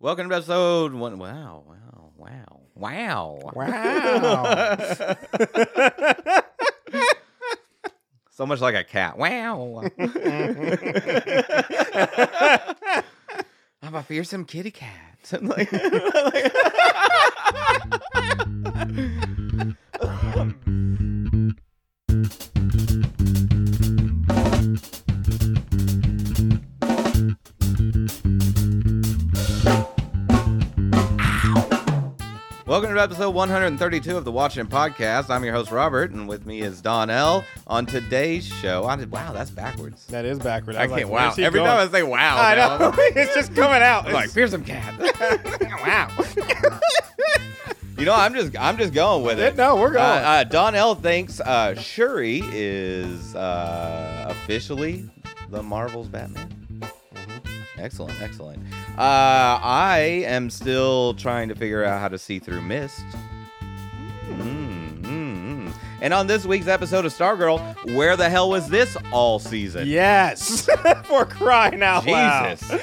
Welcome to episode one. Wow, wow, wow, wow. Wow. so much like a cat. Wow. I'm a fearsome kitty cat. episode 132 of the Watching Podcast. I'm your host Robert, and with me is Donnell. On today's show, I did, wow, that's backwards. that is backward. I was can't. like, wow. Every going? time I say wow, I now, know. I'm it's just coming out. like It's- fearsome cat. wow. you know, I'm just I'm just going with it. no, we're going. Uh, uh, Donnell thinks uh, Shuri is uh, officially the Marvel's Batman. Excellent, excellent. Uh, I am still trying to figure out how to see through mist. Mm, mm, mm. And on this week's episode of Stargirl, where the hell was this all season? yes. For crying out loud. Jesus.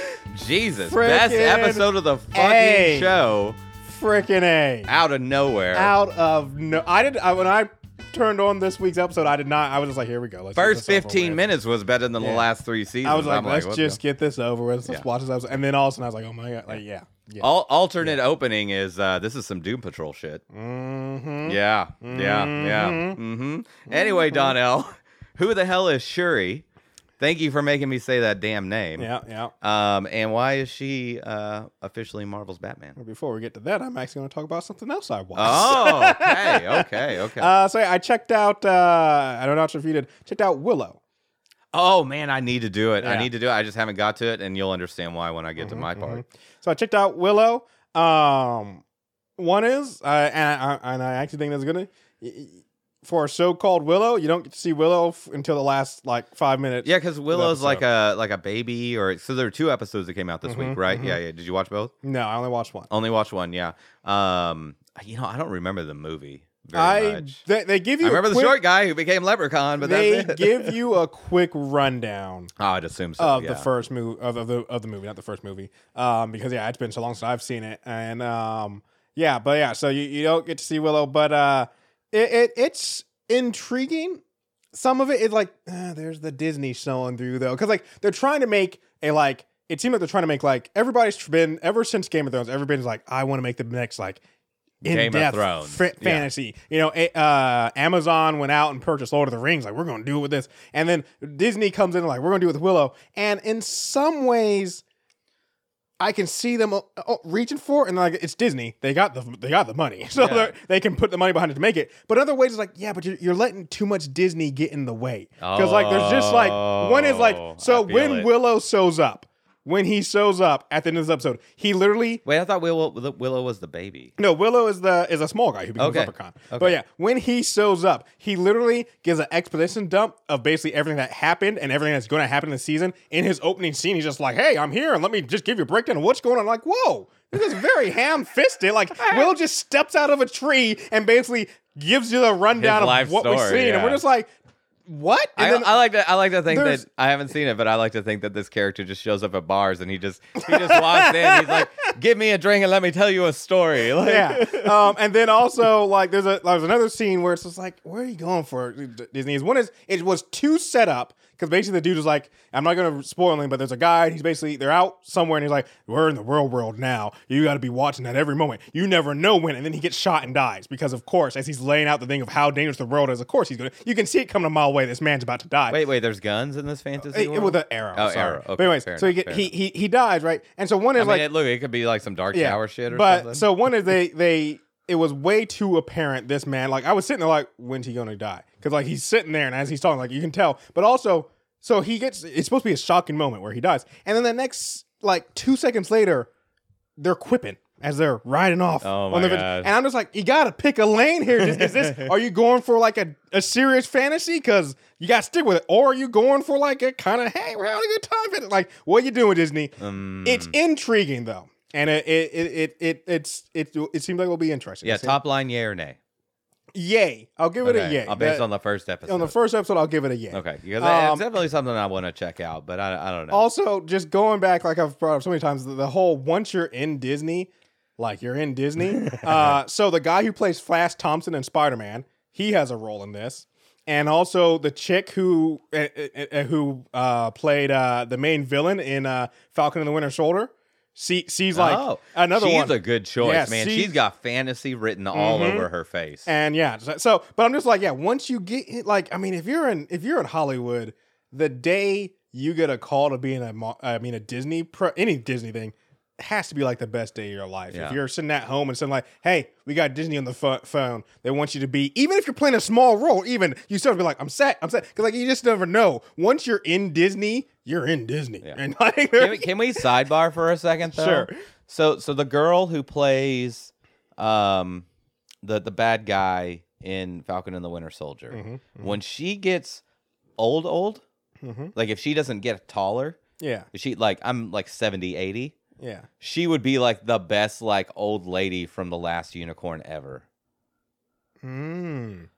Jesus. Best episode of the fucking A. show Freaking A. out of nowhere. Out of no. I did. I, when I turned on this week's episode, I did not. I was just like, here we go. Let's First 15 minutes was better than the Yeah. last three seasons. I was like, I'm let's what just get this over with. Let's Yeah. watch this episode. And then all of a sudden, I was like, oh my god, like yeah, yeah. Al- alternate opening is uh, this is some Doom Patrol shit. Mm-hmm. Yeah, yeah, yeah. Mhm. hmm Anyway, Donnell, who the hell is Shuri? Thank you for making me say that damn name. Yeah, yeah. Um, and why is she uh, officially Marvel's Batman? Well, Before we get to that, I'm actually going to talk about something else I watched. Oh, okay, okay, okay. Uh, so I checked out. Uh, I don't know if you did. Checked out Willow. oh man, I need to do it. I need to do it. I just haven't got to it, and you'll understand why when I get to my part. mhm. So I checked out Willow. Um, one is, uh, and I, I- and I actually think that's gonna for a show called Willow. You don't get to see Willow f- until the last like five minutes. Yeah, because Willow's like a like a baby, or so there are two episodes that came out this Mhm, week, right? mhm. Yeah, yeah. Did you watch both? No, I only watched one. Only watched one. Yeah. Um, you know, I don't remember the movie very I much. they, they give you. I remember the quick, short guy who became Leprechaun, but they that's it. give you a quick rundown oh, I'd assume so. of yeah. the first movie of, of the of the movie, not the first movie. Um, because yeah, it's been so long since I've seen it, and um, yeah, but yeah, so you, you don't get to see Willow, but uh, it, it it's intriguing. Some of it is like uh, there's the Disney showing through though, because like they're trying to make a like it seems like they're trying to make like everybody's been ever since Game of Thrones, everybody's like I want to make the next like Game of in-depth Thrones. Yeah. fantasy. You know, a- uh, Amazon went out and purchased Lord of the Rings. Like, we're going to do it with this. And then Disney comes in like, we're going to do it with Willow. And in some ways, I can see them uh, uh, reaching for it, and like it's Disney. They got the they got the money, so Yeah. they're can put the money behind it to make it. But other ways, it's like yeah, but you're, you're letting too much Disney get in the way because like there's just like one is like Oh, so when it. Willow shows up, when he shows up at the end of this episode, he literally Wait, I thought Willow Willow was the baby. no, Willow is the is a small guy who becomes Okay. Leprechaun. Okay. But yeah, when he shows up, he literally gives an exposition dump of basically everything that happened and everything that's going to happen in the season. In his opening scene, he's just like, "Hey, I'm here, and let me just give you a breakdown of what's going on." Like, whoa, this is very ham-fisted. Like, Will just steps out of a tree and basically gives you the rundown His life of what we've story, seen, and yeah. we're just like, what? I, I like to I like to think that I haven't seen it, but I like to think that this character just shows up at bars and he just he just walks in. He's like, "Give me a drink and let me tell you a story." Like, yeah. Um, and then also like there's a there's another scene where it's just like, where are you going for Disney? Is one is it was too set up because basically the dude is like, I'm not gonna spoil anything, but there's a guy. He's basically they're out somewhere and he's like, we're in the real world now. You got to be watching that every moment. You never know when. And then he gets shot and dies because of course as he's laying out the thing of how dangerous the world is. Of course he's gonna. You can see it coming a mile away. This man's about to die. Wait, wait. There's guns in this fantasy uh, world. with an arrow. Oh, sorry. arrow. Okay, but anyways, so he enough, get he, he he dies right, and so one I is mean, like it, look, it could be like some Dark Tower shit or but something. so one is they they it was way too apparent this man like I was sitting there like when's he gonna die because like he's sitting there and as he's talking like you can tell but also so he gets it's supposed to be a shocking moment where he dies. And then the next like two seconds later they're quipping as they're riding off Oh on my the God. and I'm just like you gotta pick a lane here. Is, is this are you going for like a, a serious fantasy? Because you gotta stick with it. Or are you going for like a kind of hey we're having a good time like what you doing Disney? Um, it's intriguing though, and it it it it, it it's it it seems like it'll be interesting. yeah, top line, yay or nay? Yay. I'll give it a Okay, yay. uh, based That- on the first episode. on the first episode, I'll give it a yay. okay, because Um, it's definitely something I want to check out, but I, I don't know. Also, just going back, like I've brought up so many times, the, the whole once you're in Disney, like you're in Disney. uh, so the guy who plays Flash Thompson in Spider Man, he has a role in this, and also the chick who uh, uh, uh, who uh, played uh, the main villain in uh, Falcon and the Winter Soldier. She's like oh, another she's one. She's a good choice, Yeah, man. she's- she's got fantasy written all Mhm. over her face. And yeah, so- but I'm just like, yeah, once you get like, I mean, if you're in if you're in Hollywood, the day you get a call to be in a I mean a Disney pro, any Disney thing has to be like the best day of your life. Yeah. If you're sitting at home and saying like, "Hey, we got Disney on the pho- phone," they want you to be even if you're playing a small role, even you still be like, "I'm set, I'm set," because like you just never know. Once you're in Disney, you're in Disney, Yeah. and like, can, we, can we sidebar for a second though? Sure. So so the girl who plays um the the bad guy in Falcon and the Winter Soldier, Mhm, when she gets old old, Mhm. like if she doesn't get taller, yeah, she like I'm like 70, 80, yeah. she would be like the best like old lady from the last unicorn ever. Mm.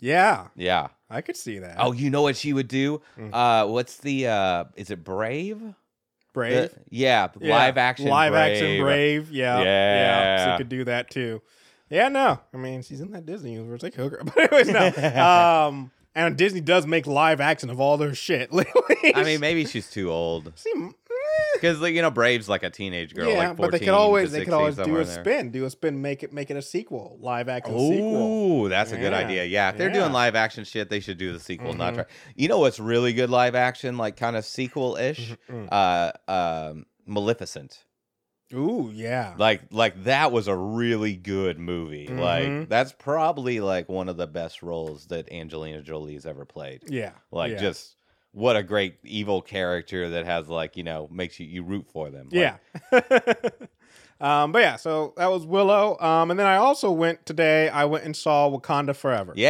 Yeah, Yeah. I could see that. Oh, you know what she would do? Mm. Uh what's the uh is it Brave? brave. The- yeah, Yeah, live action live Brave. action brave yeah yeah Yeah. she could do that too yeah no i mean she's in that disney universe they could hook her but anyways no um and disney does make live action of all their shit I mean, maybe she's too old. Because like, you know, Brave's like a teenage girl, yeah like 14 but they could always they could always do a spin do a spin make it make it a sequel live action sequel Ooh, that's a good Yeah. idea. Yeah, if they're Yeah. doing live action shit, they should do the sequel. Not Mhm. try. You know what's really good live action, like kind of sequel ish? Mhm. Uh, um, Maleficent. ooh yeah Like, like that was a really good movie. Mhm. Like, that's probably like one of the best roles that Angelina Jolie's ever played. yeah Like, yeah. just what a great evil character that has like you know makes you you root for them. Like, Yeah. um, but yeah, so that was Willow. Um, and then I also went today. I went and saw Wakanda Forever. Yay!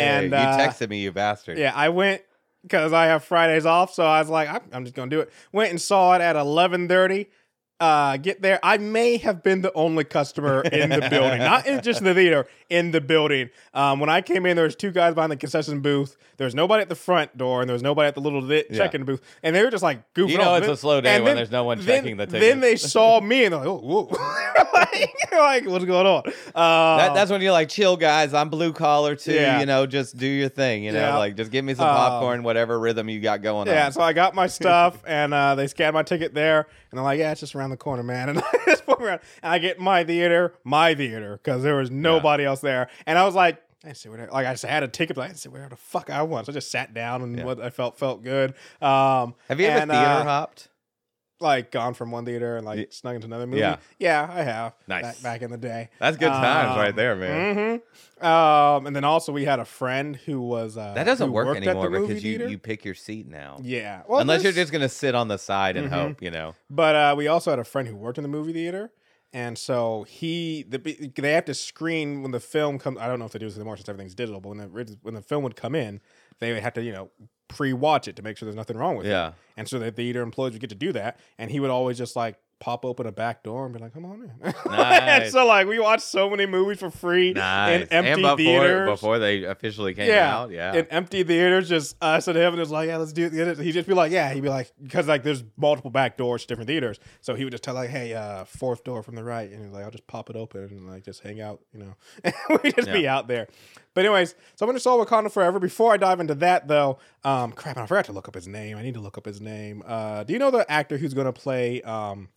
And, you uh, texted me, you bastard. Yeah, I went because I have Fridays off, so I was like, I'm, I'm just gonna do it. Went and saw it at 11:30. Uh, get there. I may have been the only customer in the building, not in just in the theater, in the building. Um, when I came in, there was two guys behind the concession booth. There was nobody at the front door, and there was nobody at the little li- Yeah. check-in booth, and they were just like goofing You know off. it's a slow day when then- there's no one then- checking the Then they saw me, and they're like, "Oh, whoa!" like, like, what's going on? Uh, That, that's when you're like, chill, guys. I'm blue collar too. Yeah. You know, just do your thing. You know, Yeah. like just give me some Um, popcorn, whatever rhythm you got going Yeah, on. so I got my stuff and uh, they scanned my ticket there, and they're like, "Yeah, it's just around the corner, man." And I just me around, and I get my theater, my theater, because there was nobody else there, and I was like. I didn't see where, like I just had a ticket, but I didn't see where the fuck I was. So I just sat down and Yeah. what I felt felt good. Um, Have you ever and, theater uh, hopped? Like gone from one theater and like Ye- snuck into another movie? Yeah. yeah, I have. Nice. back, back in the day. That's good times Um, right there, man. hmm Um, and then also we had a friend who was uh, That doesn't work worked at the anymore because you, theater. you pick your seat now. yeah, well, Unless you're just gonna sit on the side and Mhm. hope, you know. But uh, we also had a friend who worked in the movie theater, and so he the, they have to screen when the film comes. I don't know if they do this anymore since everything's digital, but when the when the film would come in, they would have to you know pre-watch it to make sure there's nothing wrong with it. Yeah. And so the theater employees would get to do that, and he would always just like pop open a back door and be like, "Come on in." and so like we watched so many movies for free Nice. in empty and before, theaters. before they officially came Yeah, out. Yeah. in empty theaters, just us and him, and it was like, yeah, let's do it. He'd just be like, yeah, he'd be like, because like there's multiple back doors to different theaters, so he would just tell like, hey, uh, fourth door from the right, and he's like, I'll just pop it open and like just hang out, you know, we just be out there. But anyways, so I'm gonna saw Wakanda Forever. Before I dive into that though, um, crap, I forgot to look up his name. I need to look up his name. Uh, do you know the actor who's gonna play um,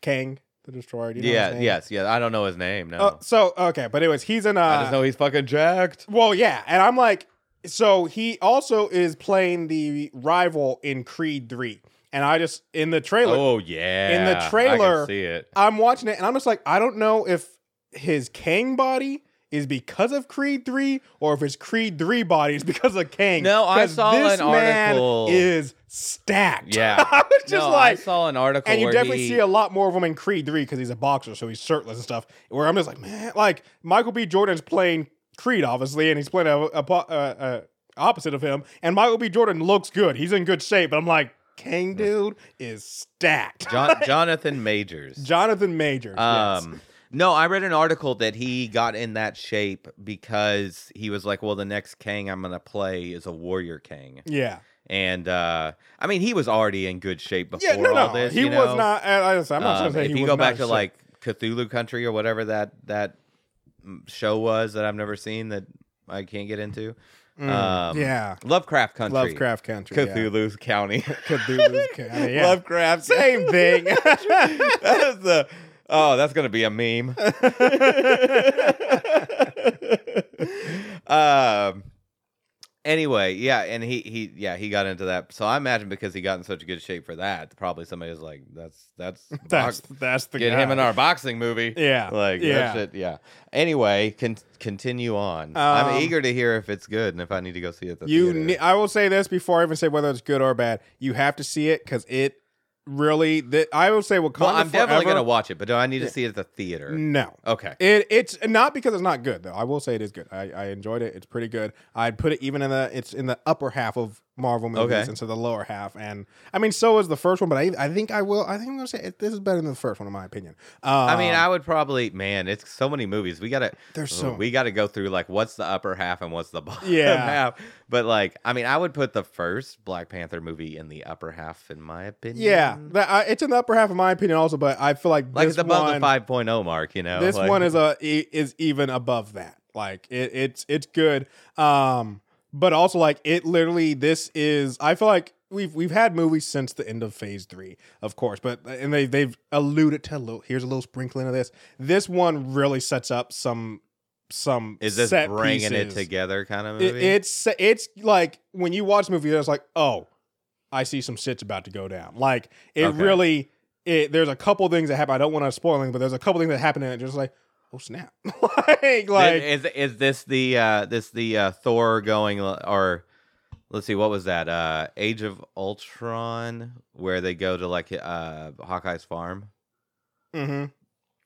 Kang the Destroyer? Do you know yeah. his name? Yes. Yeah. I don't know his name. No. Uh, so okay, but anyways, he's in. Uh, I just know he's fucking jacked. well, yeah, and I'm like, so he also is playing the rival in Creed Three, and I just in the trailer, Oh yeah. In the I trailer- see it. I'm watching it, and I'm just like, I don't know if his Kang body is because of Creed Three, or if it's Creed Three body is because of Kang. No, I saw this an man article- Is stacked. Yeah. I was just no, like, I saw an article and you definitely he, see a lot more of him in Creed 3 because he's a boxer, so he's shirtless and stuff. Where I'm just like, man, like Michael B. Jordan's playing Creed, obviously, and he's playing a, a, po- uh, uh, opposite of him. And Michael B. Jordan looks good; he's in good shape. But I'm like, Kang dude is stacked. John, Jonathan Majors. Jonathan Majors. yes. No, I read an article that he got in that shape because he was like, "Well, the next Kang I'm gonna play is a warrior Kang," Yeah. and uh I mean, he was already in good shape before Yeah, no, all no. this. he you was not. I, I- I'm not Um, trying to say if he you go back to sick. like Cthulhu Country or whatever that that mm, show was that I've never seen that I can't get into. Mm, um, yeah, Lovecraft Country, Lovecraft Country, yeah. Cthulhu County, Cthulhu's County, yeah. Lovecraft. Same thing. that is the oh, that's gonna be a meme. um. Anyway, yeah, and he he yeah he got into that. So I imagine because he got in such good shape for that, probably somebody was like, "That's that's that's box- that's the get guy. him in our boxing movie." Yeah, Like yeah. that shit, yeah. Anyway, con- continue on. Um, I'm eager to hear if it's good and if I need to go see it. At the You, theater. ne- I will say this before I even say whether it's good or bad. You have to see it because it really. That I will say Wakanda well, I'm definitely gonna watch it, but do I need to Yeah. see it at the theater? No, Okay. It it's not because it's not good though. I will say it is good. I, I enjoyed it. It's pretty good. I'd put it even in the it's in the upper half of Marvel movies Okay. of the lower half. And I mean, so is the first one, but I I think I will. I think I'm gonna say it, this is better than the first one in my opinion. Um, I mean, I would probably, man, it's so many movies. We gotta, There's so- we gotta go through like what's the upper half and what's the bottom Yeah. half. But like, I mean, I would put the first Black Panther movie in the upper half, in my opinion. yeah, that, I, it's in the upper half of my opinion also, but I feel like like it's above one, the 5.0 mark. You know, this Like- one is a is even above that. Like it, it's it's good. Um, but also like it literally this is I feel like we've we've had movies since the end of phase three, of course, but and they they've alluded to a little here's a little sprinkling of this. This one really sets up some some is this bringing it together kind of It- movie. it's it's like when you watch the movie, it's like, oh, I see some shit's about to go down. Like it Okay. really, it, there's a couple things that happen. I don't want to spoil anything, but there's a couple things that happen in it. Just like, oh snap, like like is is this the uh this the uh Thor going or let's see what was that uh Age of Ultron where they go to like uh Hawkeye's farm hmm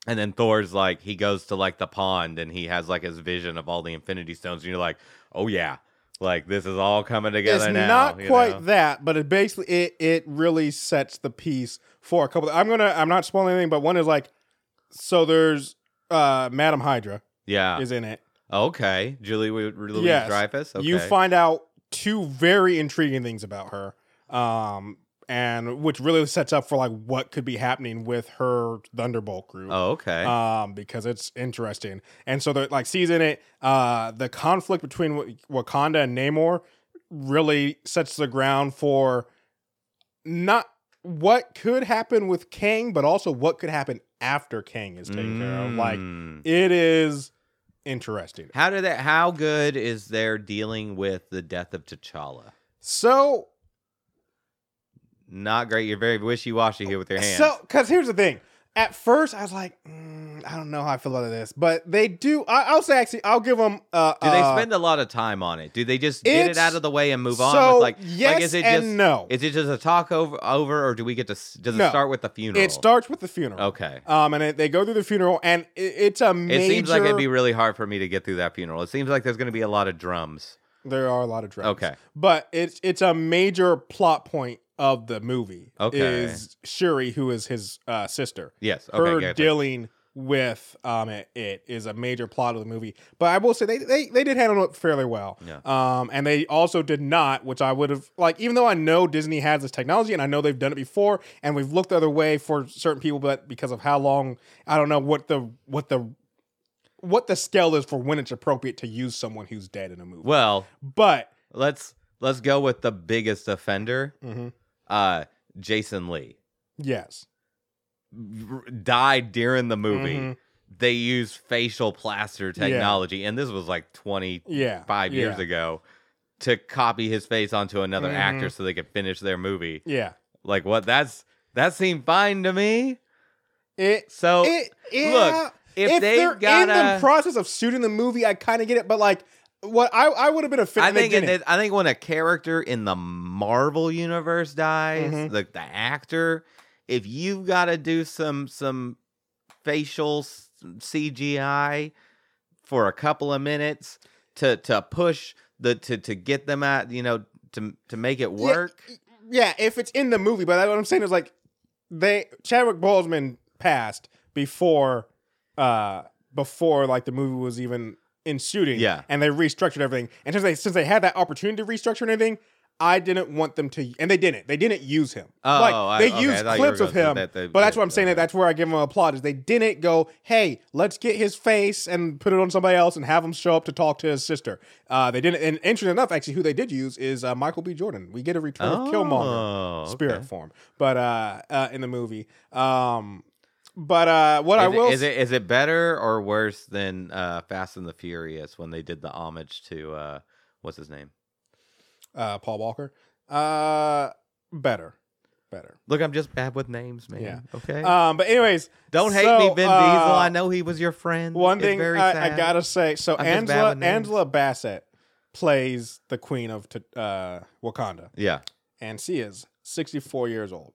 and then Thor's like he goes to like the pond and he has like his vision of all the Infinity Stones and you're like oh yeah like this is all coming together it's now not quite know? that, but it basically it it really sets the piece for a couple. I'm gonna I'm not spoiling anything, but one is like, so there's uh Madam Hydra yeah. is in it. okay. Julie Louise Yes. Dreyfus? Okay. you find out two very intriguing things about her um and which really sets up for like what could be happening with her thunderbolt group oh okay. um because it's interesting. And so the like season it. Uh the conflict between Wa- wakanda and namor really sets the ground for not what could happen with kang but also what could happen after kang is taken care of like Mm. it is interesting how did that how good is their dealing with the death of T'Challa so Not great. You're very wishy washy here with your hands. So, because here's the thing. At first, I was like, mm, I don't know how I feel about this, but they do. I, I'll say actually, I'll give them. Uh, do they uh, spend a lot of time on it? Do they just get it out of the way and move on? So With like, yes like is it and just no. is it just a talk over over, or do we get to? Does it start with the funeral? It starts with the funeral. Okay. Um, and it, they go through the funeral, and it, it's a major. It seems like it'd be really hard for me to get through that funeral. It seems like there's going to be a lot of drums. there are a lot of drums. Okay. but it's it's a major plot point of the movie. Okay. is Shuri, who is his uh, sister. Yes. her gotcha. dealing with um it, it is a major plot of the movie. But I will say they they, they did handle it fairly well. Yeah. Um and they also did not, which I would have like even though I know Disney has this technology and I know they've done it before and we've looked the other way for certain people, but because of how long I don't know what the what the what the scale is for when it's appropriate to use someone who's dead in a movie. Well, But let's let's go with the biggest offender. mhm, Uh, Jason Lee yes. Died during the movie. Mhm. They used facial plaster technology, and this was like 25 Yeah. five years yeah, ago to copy his face onto another Mhm. actor so they could finish their movie. Yeah. Like what? That's that seemed fine to me. It So it yeah. look, if, if they they're got in the process of shooting the movie, I kind of get it. But like, what I I would have been I offended. think they in didn't. I think when a character in the Marvel universe dies, Mhm. like the actor, if you've got to do some some facial CGI for a couple of minutes to to push the to to get them at you know to to make it work. yeah, if it's in the movie, but what I'm saying is like they Chadwick Boseman passed before uh, before like the movie was even in shooting. Yeah. and they restructured everything. And since they since they had that opportunity to restructure anything, I didn't want them to, and they didn't. They didn't use him. Oh, like I- they okay, I used clips of him, that they- but that's what I'm saying. That that's where I give them applaud. Is they didn't go, hey, let's get his face and put it on somebody else and have him show up to talk to his sister. Uh, they didn't. And interesting enough, actually, who they did use is uh, Michael B. Jordan. We get a return of Killmonger Oh, spirit form, but uh, uh, in the movie. Um, but uh, what I will it, is it is it better or worse than uh, Fast and the Furious when they did the homage to uh, what's his name? uh, Paul Walker, uh, better, better. Look, I'm just bad with names, man. Yeah. Okay. Um, but anyways, Don't hate so, me, Vin Diesel. uh, I know he was your friend. One It's thing I, I gotta say, so I'm Angela. Angela Bassett plays the queen of uh, Wakanda, Yeah. and she is 64 years old.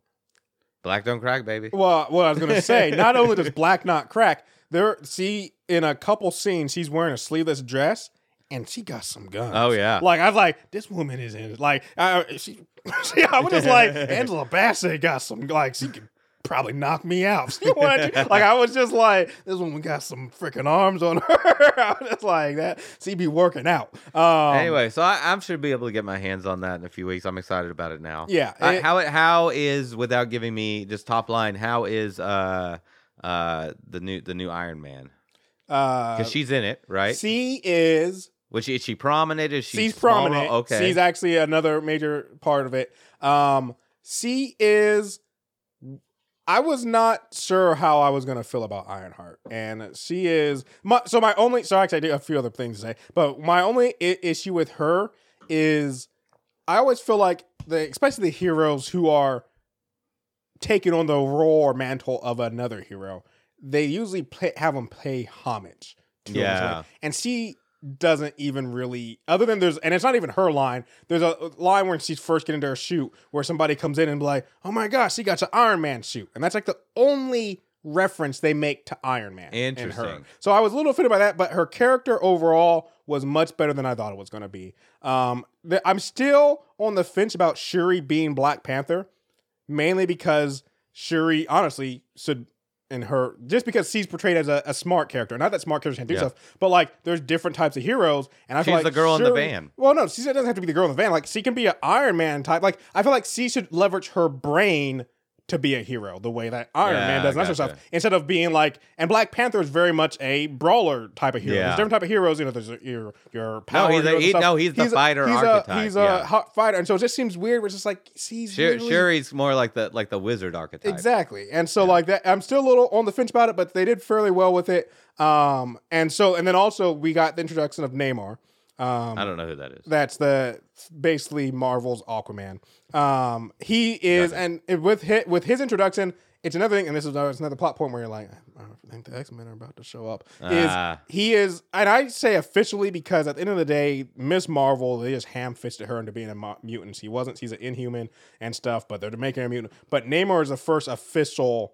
Black don't crack, baby. Well, what I was gonna say, not only does Black not crack, there see in a couple scenes she's wearing a sleeveless dress, and she got some guns. Oh yeah. Like I was like, this woman is in like uh, she, she. I was just like, Angela Bassett got some like she could probably knock me out. She wanted to- like I was just like, this woman got some freaking arms on her. I was just like that. She be working out. Um, anyway, so I, I should be able to get my hands on that in a few weeks. I'm excited about it now. Yeah, Uh, it- how it how is without giving me just top line? How is uh uh the new the new Iron Man? uh, Because she's in it, right? she is Which is she prominent? Is she she's prominent. Okay. She's actually another major part of it. Um, she is. I was not sure how I was going to feel about Ironheart, and she is. My, so my only. So actually, I did a few other things to say, but my only I- issue with her is I always feel like the, especially the heroes who are taking on the role or mantle of another hero, they usually play, have them pay homage to. Yeah. and she doesn't even really other than there's and it's not even her line. There's a line where she's first getting into her shoot where somebody comes in and be like oh my gosh she got an iron man suit and that's like the only reference they make to iron man in her. So i was a little offended by that but her character overall was much better than i thought it was going to be. Um the, i'm still on the fence about shuri being black panther mainly because shuri honestly should in her just because she's portrayed as a, a smart character. Not that smart characters can't do Yeah. stuff, but like there's different types of heroes, and I feel She's like the girl in the van. Well, no, she doesn't have to be the girl in the van. Like she can be an Iron Man type. Like I feel like she should leverage her brain to be a hero the way that Iron Yeah, Man does, and that sort of gotcha. stuff. Instead of being like, and Black Panther is very much a brawler type of hero. Yeah. There's different type of heroes. You know, there's your your power. he's a- he- no, he's the a- fighter he's archetype, A, he's yeah. a hot fighter, and so it just seems weird. Where it's just like she's Shur- literally- Shuri's more like the like the wizard archetype. Exactly. And so like that I'm still a little on the fence about it, but they did fairly well with it. Um and so and then also we got the introduction of Namor. Um I don't know who that is. that's the basically Marvel's Aquaman. Um he is and with his, with his introduction, it's another thing and this is another, it's another plot point where you're like I think the X-Men are about to show up. Ah. Is he is and I say officially because at the end of the day, Miss Marvel, they just ham fisted her into being a mutant. She wasn't, she's an inhuman and stuff, but they're making her a mutant. But Namor is the first official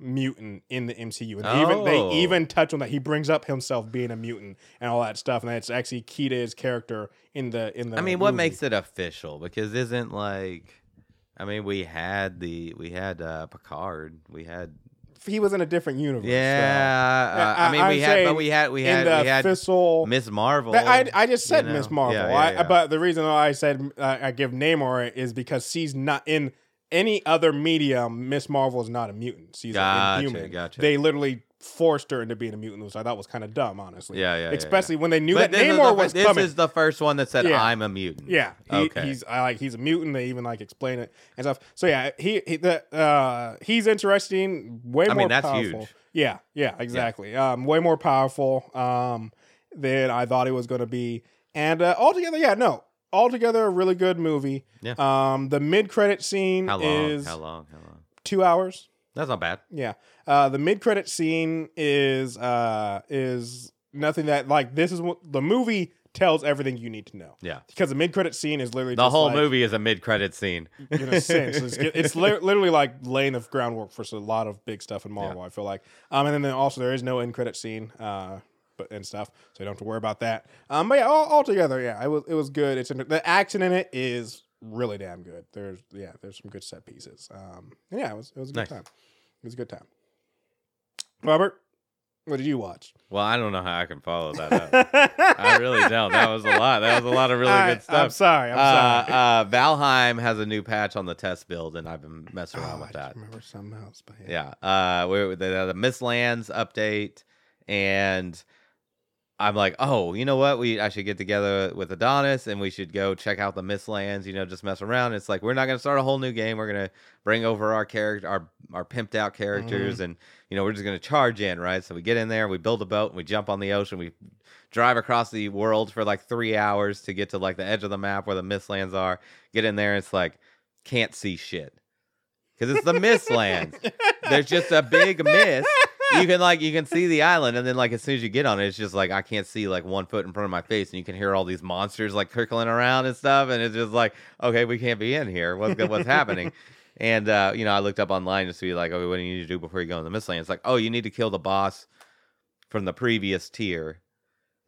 mutant in the MCU. And they even they Oh. even touch on that. He brings up himself being a mutant and all that stuff. And that's actually key to his character in the in the I mean, what makes it official? Because isn't like, I mean, we had the we had uh Picard, we had he was in a different universe. so- yeah. uh, Yeah, I, mean, I'm we had, but we had we had we had official Miss Marvel. I, I just said you Miss? Marvel. Yeah, yeah, I, but the reason why I said uh, I give Namor is because she's not in any other medium. Miss Marvel is not a mutant. She's Gotcha, an inhuman. gotcha. They literally forced her into being a mutant, which I thought was kind of dumb, honestly. Yeah, yeah, yeah, Especially when they knew But that this Namor was this coming. is the first one that said Yeah. I'm a mutant. yeah, he, Okay. he's I like he's a mutant. They even like explain it and stuff. So yeah, he, he the uh he's interesting. Way I more mean, that's powerful. huge. Yeah, yeah, exactly. Um, way more powerful um than I thought it was going to be. And uh, altogether, yeah, no, altogether a really good movie. Yeah. Um, the mid credit scene How long? is How long? How long? two hours. That's not bad. Yeah. Uh, the mid credit scene is uh is nothing that like this is what the movie tells everything you need to know Yeah. because the mid credit scene is literally The whole like- movie is a mid-credit scene. in a sense. It's, it's li- literally like laying the groundwork for a lot of big stuff in Marvel. I feel like, um, and then also there is no end credit scene, uh, but and stuff, so you don't have to worry about that. Um, but yeah, all, altogether, yeah, it was it was good. It's the action in it is really damn good. There's yeah, there's some good set pieces. Um, and yeah, it was it was a good Nice. time. It was a good time. Robert, What did you watch? Well, I don't know how I can follow that up. I really don't. That was a lot. That was a lot of really All good stuff. I'm sorry. I'm uh, sorry. uh, Valheim has a new patch on the test build, and I've been messing around Oh, with I that. remember something else, but yeah. Yeah. Uh, we the, the Mistlands update, and I'm like, oh, you know what? We I should get together with Adonis, and we should go check out the Mistlands. You know, just mess around. It's like we're not gonna start a whole new game. We're gonna bring over our character, our our pimped out characters, mm-hmm. and you know, we're just gonna charge in, right? So we get in there, we build a boat, and we jump on the ocean. We drive across the world for like three hours to get to like the edge of the map where the Mistlands are. Get in there, it's like can't see shit because it's the Mistlands. There's just a big mist. You can like you can see the island, and then like as soon as you get on it, it's just like I can't see like one foot in front of my face, and you can hear all these monsters like trickling around and stuff, and it's just like okay, we can't be in here. What's? What's happening? And uh, you know, I looked up online just to be like, okay, what do you need to do before you go in the Mistlands? It's like, oh, you need to kill the boss from the previous tier,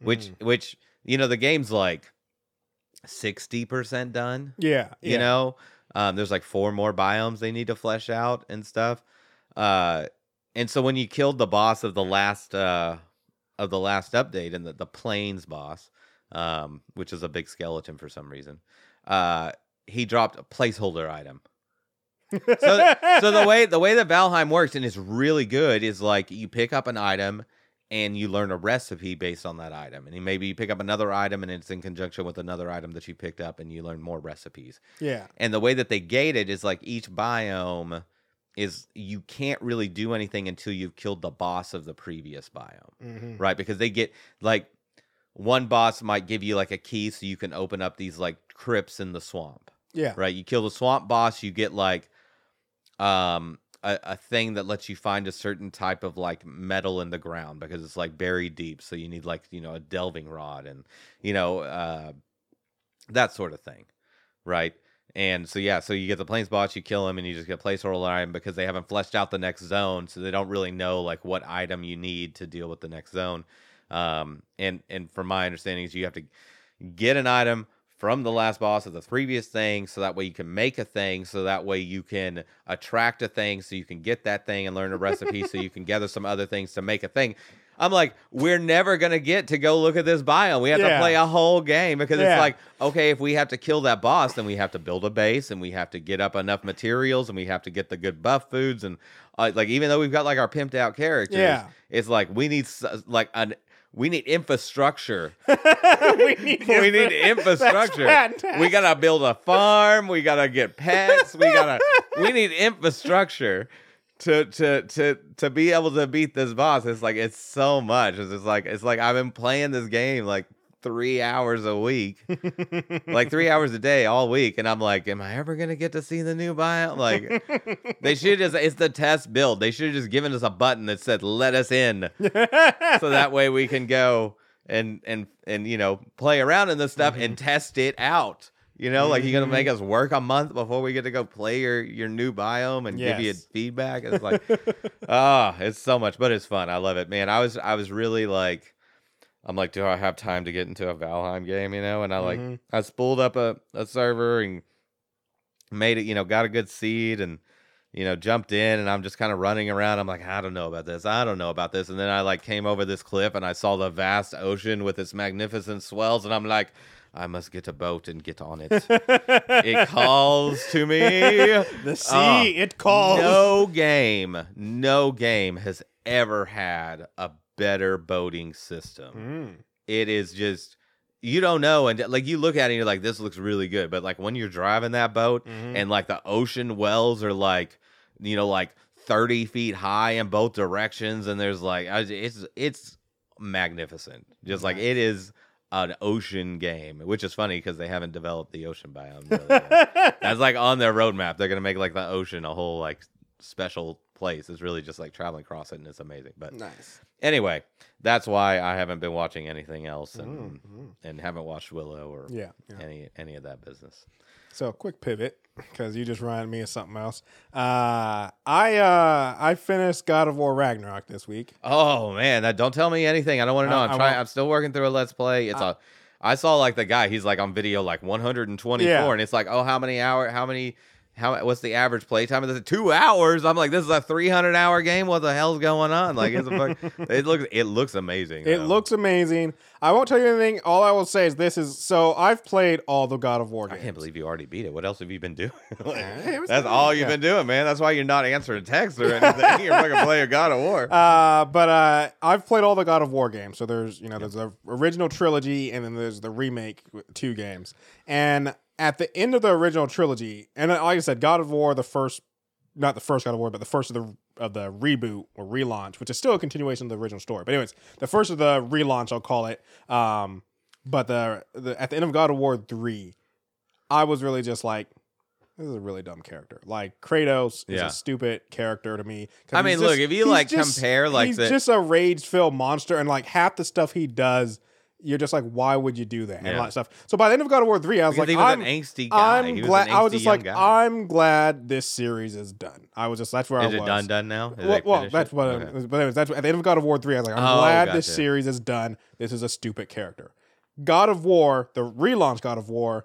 which Mm. which you know the game's like sixty percent done Yeah. you yeah. know um, there's like four more biomes they need to flesh out and stuff uh, and so when you killed the boss of the last uh, of the last update and the, the plains boss um, which is a big skeleton for some reason uh, he dropped a placeholder item so so the way the way that Valheim works and is really good is like you pick up an item and you learn a recipe based on that item. And maybe you pick up another item and it's in conjunction with another item that you picked up and you learn more recipes. yeah. And the way that they gate it is like each biome is you can't really do anything until you've killed the boss of the previous biome hmm right? Because they get like one boss might give you like a key so you can open up these like crypts in the swamp, Yeah. right? You kill the swamp boss, you get like um a, a thing that lets you find a certain type of like metal in the ground because it's like buried deep, so you need like you know a delving rod and you know uh that sort of thing, right? And so yeah, so you get the plains boss, you kill him, and you just get a placeholder item because they haven't fleshed out the next zone, so they don't really know like what item you need to deal with the next zone. Um, and and from my understanding is you have to get an item from the last boss of the previous thing, so that way you can make a thing, so that way you can attract a thing, so you can get that thing and learn a recipe, so you can gather some other things to make a thing. I'm like, we're never gonna get to go look at this biome. We have to play a whole game because Yeah. it's like, okay, if we have to kill that boss, then we have to build a base and we have to get up enough materials and we have to get the good buff foods and uh, like even though we've got like our pimped out characters, Yeah. it's like we need like an we need infrastructure. we need, we need infrastructure. We gotta build a farm. We gotta get pets. We gotta. we need infrastructure to to to to be able to beat this boss. It's like it's so much. It's just like it's like I've been playing this game like three hours a week, like three hours a day all week, and I'm like, am I ever gonna get to see the new biome? Like they should just. It's the test build. They should have just given us a button that said "Let us in." so that way we can go and and and you know play around in this stuff and mm-hmm. test it out. You know, like you're gonna make us work a month before we get to go play your your new biome and give you Yes. feedback. It's like, ah, it's so much, but it's fun. I love it, man. I was I was really like, I'm like, do I have time to get into a Valheim game? You know, and I like Mhm. I spooled up a, a server and made it. You know, got a good seed and you know, jumped in and I'm just kind of running around. I'm like, I don't know about this. I don't know about this. And then I like came over this cliff and I saw the vast ocean with its magnificent swells. And I'm like, I must get a boat and get on it. it calls to me. the sea, Oh, it calls. No game, no game has ever had a better boating system. Mm. It is just you don't know and like you look at it and you're like this looks really good but like when you're driving that boat Mhm. and like the ocean wells are like you know like 30 feet high in both directions and there's like it's it's magnificent just like it is an ocean game which is funny because they haven't developed the ocean biome really that's like on their roadmap they're gonna make like the ocean a whole like special place it's really just like traveling across it and it's amazing but nice. anyway that's why i haven't been watching anything else and Mm, mm. and haven't watched willow or Yeah, yeah. any any of that business So quick pivot because you just reminded me of something else. Uh, I uh, I finished God of War Ragnarok this week. Oh man, that don't tell me anything. I don't want to know. I- I'm trying. I'm still working through a let's play. It's I- a. I saw like the guy. He's like on video like 124, Yeah. and it's like, oh, how many hour? How many how what's the average play time? Is it two hours? I'm like, this is a 300 hour game. What the hell's going on? Like, it's a fuck, it looks it looks amazing. It though. looks amazing. I won't tell you anything. All I will say is this is so I've played all the God of War I can't believe you already beat it. What else have you been doing? Like, Yeah, it was- that's all you've yeah. been doing, man. That's why you're not answering texts or anything. you're fucking playing God of War. Uh, but uh, I've played all the God of War games. So there's you know there's the original trilogy and then there's the remake two games. And at the end of the original trilogy, and uh, like I said, God of War, the first, not the first God of War, but the first of the of the reboot or relaunch, which is still a continuation of the original story. But anyways, the first of the relaunch, I'll call it. Um, but the, the at the end of God of War three, I was really just like. This is a really dumb character. Like Kratos is a stupid character to me. I mean, look, just- if you like just- compare like he's the just a rage filled monster, and like half the stuff he does, you're just like, why would you do that? And a Yeah. lot of stuff. So by the end of God of War three, I was because like, was I'm, an angsty guy. I'm He was glad. an I was just like, guy. I'm glad this series is done. I was just that's where Is I it was. done done now? Is Well, well that's what. Okay. But anyways, that's at the end of God of War three. I was like, I'm Oh, glad this series is done. This is a stupid character. God of War, the relaunch God of War,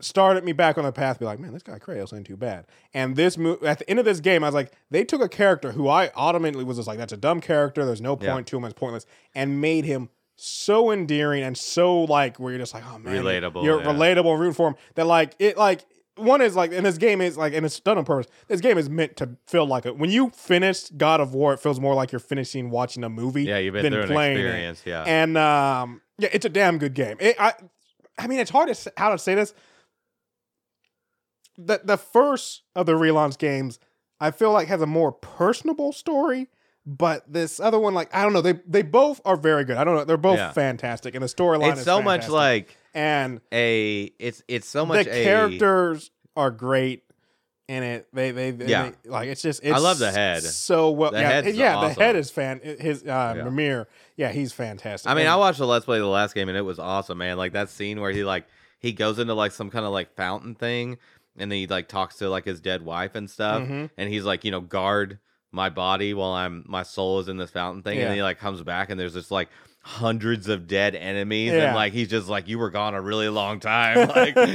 started me back on the path. Be like, man, this guy Kratos ain't too bad. And this mo- at the end of this game, I was like, they took a character who I automatically was just like, that's a dumb character. There's no point Yeah. to him. It's pointless, and made him so endearing and so like where you're just like, oh man, Relatable, You're yeah. relatable root for him. That like it like. One is like, and this game is like, and it's done on purpose. This game is meant to feel like it. When you finish God of War, it feels more like you're finishing watching a movie. Yeah, you've been than through an playing it. experience. Yeah. And um, yeah, it's a damn good game. It, I, I mean, it's hard to how to say this. The the first of the relaunch games, I feel like has a more personable story. But this other one, like I don't know, they they both are very good. I don't know, they're both Yeah. fantastic, and the storyline it's is so much fantastic. like and a it's it's so much the a characters are great in it. They they, they Yeah. they- like it's just it's I love the head. so well. The yeah, head's yeah, awesome. the head is fan. His uh, Yeah. Mimir, yeah, he's fantastic. I mean, And- I watched the Let's Play of the last game and it was awesome, man. Like that scene where he like he goes into like some kind of like fountain thing and then he like talks to like his dead wife and stuff Mhm. and he's like, you know, guard my body while I'm my soul is in this fountain thing and then he like comes back and there's just like hundreds of dead enemies Yeah. and like he's just like you were gone a really long time like and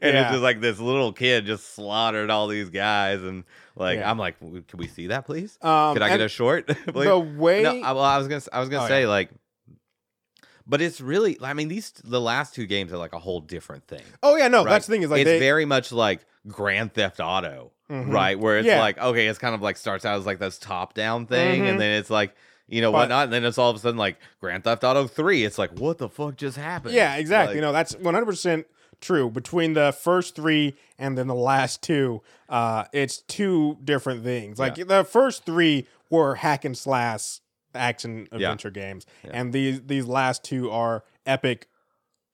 it's just like this little kid just slaughtered all these guys and like Yeah. I'm like can we see that please um, could I get a short the way No, I, well, I was gonna, I was gonna Oh, say yeah. like, but it's really, I mean, these the last two games are like a whole different thing. oh yeah, no, right? that's the thing is like it's they, very much like Grand Theft Auto, Mhm. right? Where it's Yeah. like, okay, it's kind of like starts out as like this top down thing, Mhm. and then it's like, you know, But- whatnot, and then it's all of a sudden like Grand Theft Auto Three. It's like, what the fuck just happened? Yeah, exactly. Like, you know, that's 100% true. Between the first three and then the last two, uh, it's two different things. Like the first three were hack and slash action adventure games, Yeah. and these these last two are epic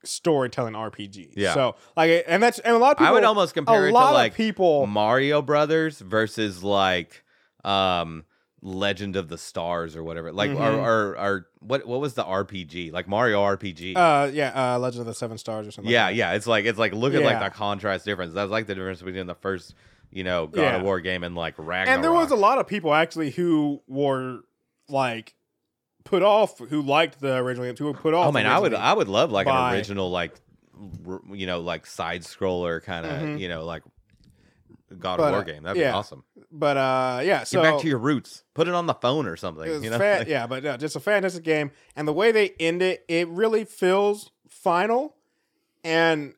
storytelling RPG. Yeah. So like, and that's and a lot of people. I would almost a compare it to lot like of people. Mario Brothers versus like um Legend of the Stars or whatever. Like Mhm. or, or or what what was the RPG? Like Mario RPG. Uh, yeah, uh, Legend of the Seven Stars or something. yeah, like that. yeah. It's like it's like look at like the contrast difference. That's like the difference between the first, you know, God Yeah. of War game and like Ragnarok. And there was a lot of people actually who were like put off, who liked the original games, who were put off. Oh man, I would. I would love like by- an original like r- you know like side scroller kind of Mhm. you know like God But, of War uh, game. That'd yeah. be awesome. But uh, yeah. Get So back to your roots. Put it on the phone or something. you know? fa- yeah, but uh, just a fantastic game, and the way they end it, it really feels final, and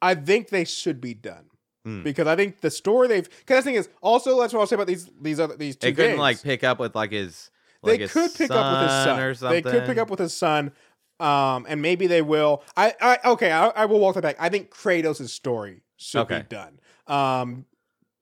I think they should be done. Hmm. Because I think the story they've because the thing is also that's what I'll say about these these other these two It couldn't games. like pick up with like his. They like his could pick up with his son. or They could pick up with his son, um, and maybe they will. I, I okay, I, I will walk that back. I think Kratos' story should Okay. be done. Um,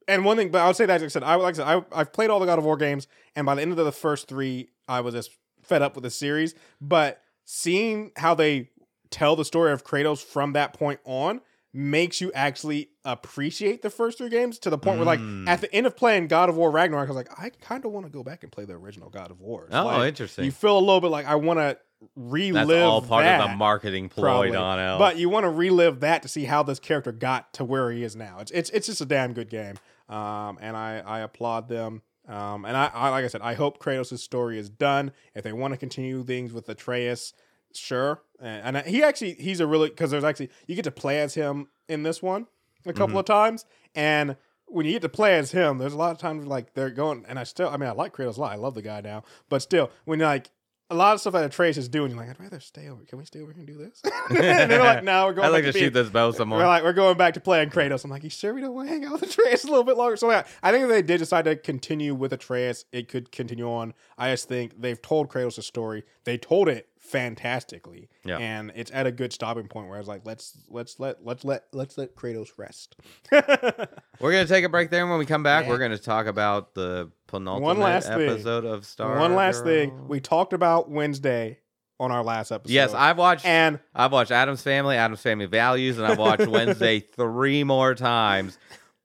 and one thing, but I would say that like I said, I like I said, I, I've played all the God of War games, and by the end of the first three, I was just fed up with the series. But seeing how they tell the story of Kratos from that point on makes you actually appreciate the first three games to the point where like Mm. at the end of playing God of War Ragnarok, I was like, I kind of want to go back and play the original God of War. Oh, like, interesting. you feel a little bit like I want to relive That's all part that, of the marketing ploy, probably. Donnell. But you want to relive that to see how this character got to where he is now. It's it's it's just a damn good game, um, and I I applaud them. Um, and I, I like I said, I hope Kratos' story is done. If they want to continue things with Atreus, sure. And, and he actually he's a really because there's actually you get to play as him in this one. a couple mm-hmm. of times, and when you get to play as him, there's a lot of times like they're going, and I still, I mean, I like Kratos a lot. I love the guy now, but still, when like a lot of stuff that Atreus is doing, you're like, I'd rather stay over. Can we stay over here and do this? and they're like, no, we're going. I like back to being- shoot this bow some more. we're like, we're going back to playing Kratos. I'm like, you sure we don't want to hang out with Atreus a little bit longer? So yeah, I think if they did decide to continue with Atreus, it could continue on. I just think they've told Kratos a story. They told it fantastically, Yeah. and it's at a good stopping point where I was like, let's let's let let's let let's let Kratos rest. We're gonna take a break there, and when we come back, Yeah. we're gonna talk about the penultimate One last thing. episode of Star. One last Girl. thing, we talked about Wednesday on our last episode. yes, I've watched. and I've watched Addams Family, Addams Family Values, and I've watched Wednesday three more times.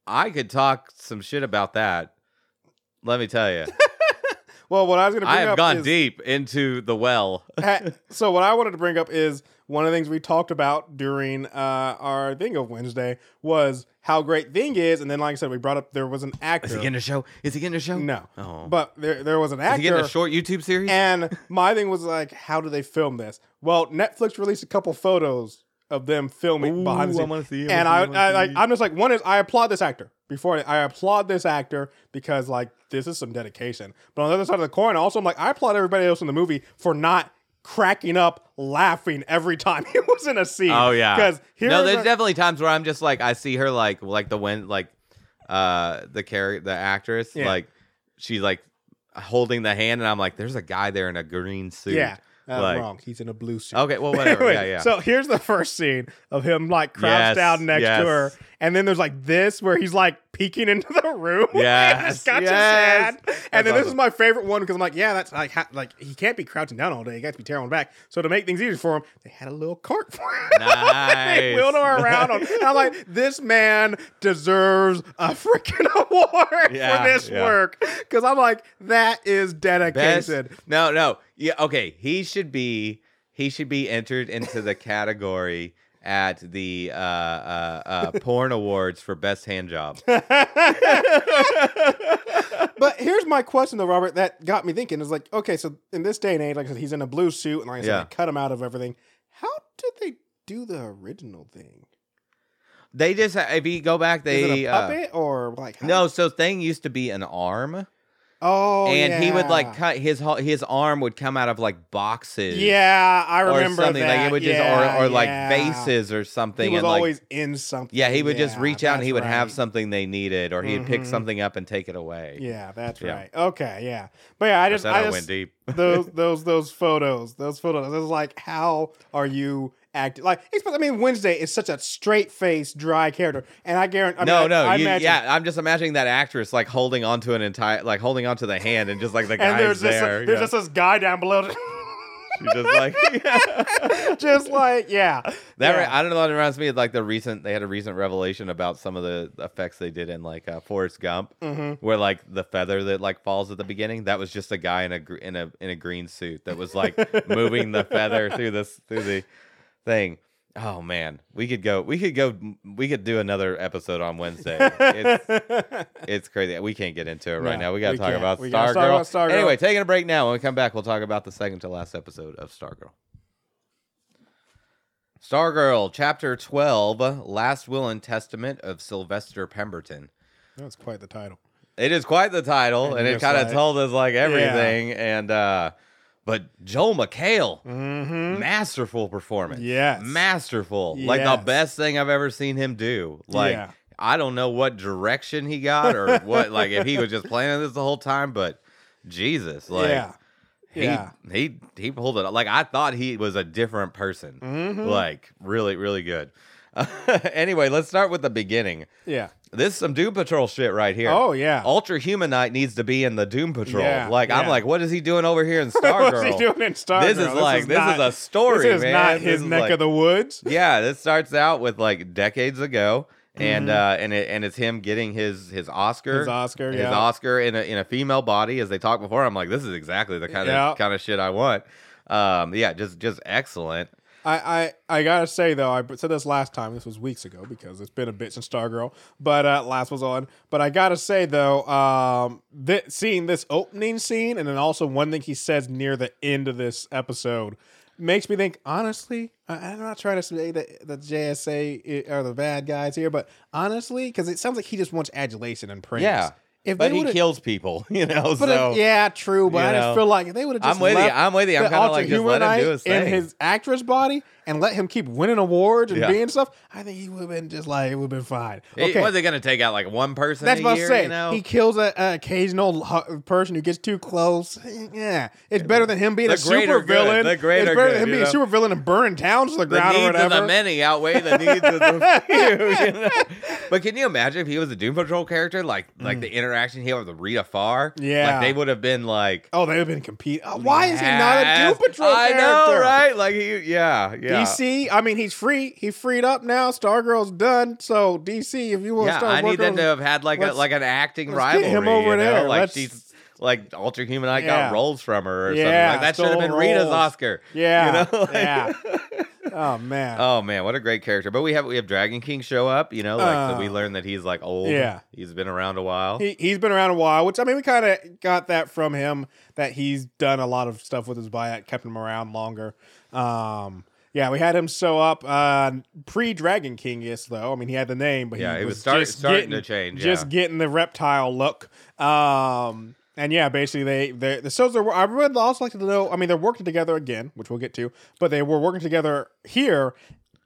I could talk some shit about that. Let me tell you, well, what I was going to bring I have up gone is, deep into the well. so what I wanted to bring up is one of the things we talked about during uh, our thing of Wednesday was how great Thing is, and then like I said, we brought up there was an actor. Is he getting a show? Is he getting a show? no, Oh. but there there was an Is he getting actor. a short YouTube series? and my thing was like, how do they film this? Well, Netflix released a couple photos of them filming behind the Ooh, I scenes. wanna see and I I, wanna see it, I I, wanna like, see it. I'm just like, one is I applaud this actor. Before I, applaud this actor because like this is some dedication. But on the other side of the coin, also I'm like, I applaud everybody else in the movie for not cracking up, laughing every time he was in a scene. Oh yeah. because here no, there's definitely times where I'm just like I see her like like the wind like uh the character the actress Yeah. like she's like holding the hand and I'm like there's a guy there in a green suit. yeah. Uh, like- wrong. He's in a blue suit. Okay, well whatever. Yeah, yeah. So here's the first scene of him like crouched Yes, down next yes. to her, and then there's like this where he's like peeking into the room. Yes, and scratches yes. And then this is my favorite one because I'm like, yeah, that's like ha- like he can't be crouching down all day. He got to be tearing back. So to make things easier for him, they had a little cart for him. they wheeled him around on. And I'm like, this man deserves a freaking award Yeah, for this yeah. work because I'm like, that is Best, dedication. no, no. Yeah, okay. He should be he should be entered into the category at the uh, uh, uh, porn awards for best hand job. but here's my question though, Robert, that got me thinking is like, okay, so in this day and age, like I said, he's in a blue suit, and like I said, Yeah. they cut him out of everything. How did they do the original thing? They just if you go back, they uh, puppet or like how- no. So thing used to be an arm. Oh, and he would like cut his his arm would come out of like boxes. Yeah, I or remember something that. like it would just Yeah, or or like vases or something. He was and like always in something. yeah, he would just reach out and he would have something they needed, or he'd pick Mhm. something up and take it away. Yeah, that's Yeah. right. Okay, yeah, but yeah, I I just, I I, just went deep. those those those photos, those photos. It was like, how are you acting? Like, I mean, Wednesday is such a straight faced, dry character, and I guarantee. No, no, I, you, imagine, yeah. I'm just imagining that actress like holding onto an entire, like holding onto the hand, and just like the and there's this, there. there's yeah. just this guy down below, She's just like yeah. just like yeah, that. yeah. I don't know. That reminds me of like the recent. They had a recent revelation about some of the effects they did in like uh, Forrest Gump, Mm-hmm. where like the feather that like falls at the beginning. That was just a guy in a gr- in a in a green suit that was like moving the feather through this through the thing. Oh man, we could go. We could go. We could do another episode on Wednesday. It's it's crazy. We can't get into it right No, now. We got to talk about We gotta Star talk Girl. about Stargirl. Anyway, taking a break now. When we come back, we'll talk about the second to last episode of Stargirl. Stargirl, Chapter 12, Last Will and Testament of Sylvester Pemberton. That's quite the title. It is quite the title, And and it kind of told us like everything. And uh but Joel McHale, Mm-hmm. masterful performance. Yes. Masterful. Like the best thing I've ever seen him do. Like Yeah. I don't know what direction he got or what like if he was just planning this the whole time, but Jesus, like yeah, he Yeah. he he pulled it. Like I thought he was a different person. Mhm. Like really, really good. anyway, let's start with the beginning. yeah. This is some Doom Patrol shit right here. Oh yeah. Ultra Humanite needs to be in the Doom Patrol. Yeah, like I'm like, what is he doing over here in Stargirl? What's he doing in Stargirl? This is like this is, a story, This is man. not his is neck like- of the woods. Yeah, this starts out with like decades ago, and Mhm. uh, and it, and it's him getting his his Oscar, His Oscar, his yeah. Oscar in a in a female body, as they talked before. I'm like, this is exactly the kind Yeah. of kind of shit I want. Um, yeah, just just excellent. I, I, I gotta say though, I said this last time. This was weeks ago because it's been a bit since Stargirl, but uh, last was on. But I gotta say though, um, th- seeing this opening scene and then also one thing he says near the end of this episode, makes me think. Honestly, I, I'm not trying to say that the JSA are the bad guys here, but honestly, because it sounds like he just wants adulation and praise. Yeah. If but he kills people, you know. But uh, so if- yeah, true. But I just feel like if they would have just I'm with you. I'm with you. I'm kind of like just let him do his in his actress body and let him keep winning awards and Yeah. being stuff, I think he would have been just like it would have been fine. It- Okay, was they going to take out like one person that's a what? I'm saying. You know? He kills a, occasional person who gets too close. Yeah, it's better than him being The a super villain. The greater it's better good, than him being a super villain and burning towns to the the ground or needs of whatever. the many outweigh the needs of the few. You know? But can you imagine if he was a Doom Patrol character, like like mm. the interaction he had with Rita Farr? Yeah. like they would have been like. Oh, they would have been competing. Uh, Why is he not a Doom Patrol I character? know, right? Like he, yeah, yeah. DC, I mean, he's free. He freed up now. Stargirl's done. So DC, if you want to Yeah, start I need them to have had like a like an acting let's get him over you know? there. Like Let's- she's like Ultra Humanite Yeah. got roles from her or Yeah, something. Like that should have been stole Rita's. Oscar. Yeah, You know? Like- yeah. Oh man. Oh man, what a great character! But we have we have Dragon King show up, you know, like so we Uh, learn that he's like old. yeah. he's been around a while. He he's been around a while, which I mean, we kind of got that from him that he's done a lot of stuff with his body kept him around longer. Um, yeah, we had him show up uh, pre Dragon King, yes, though. I mean, he had the name, but Yeah, he, was, was start- just starting getting, to change, just getting the reptile look. Um, and yeah, basically they they the shows are. I would also like to know. I mean, they're working together again, which we'll get to, but they were working together here.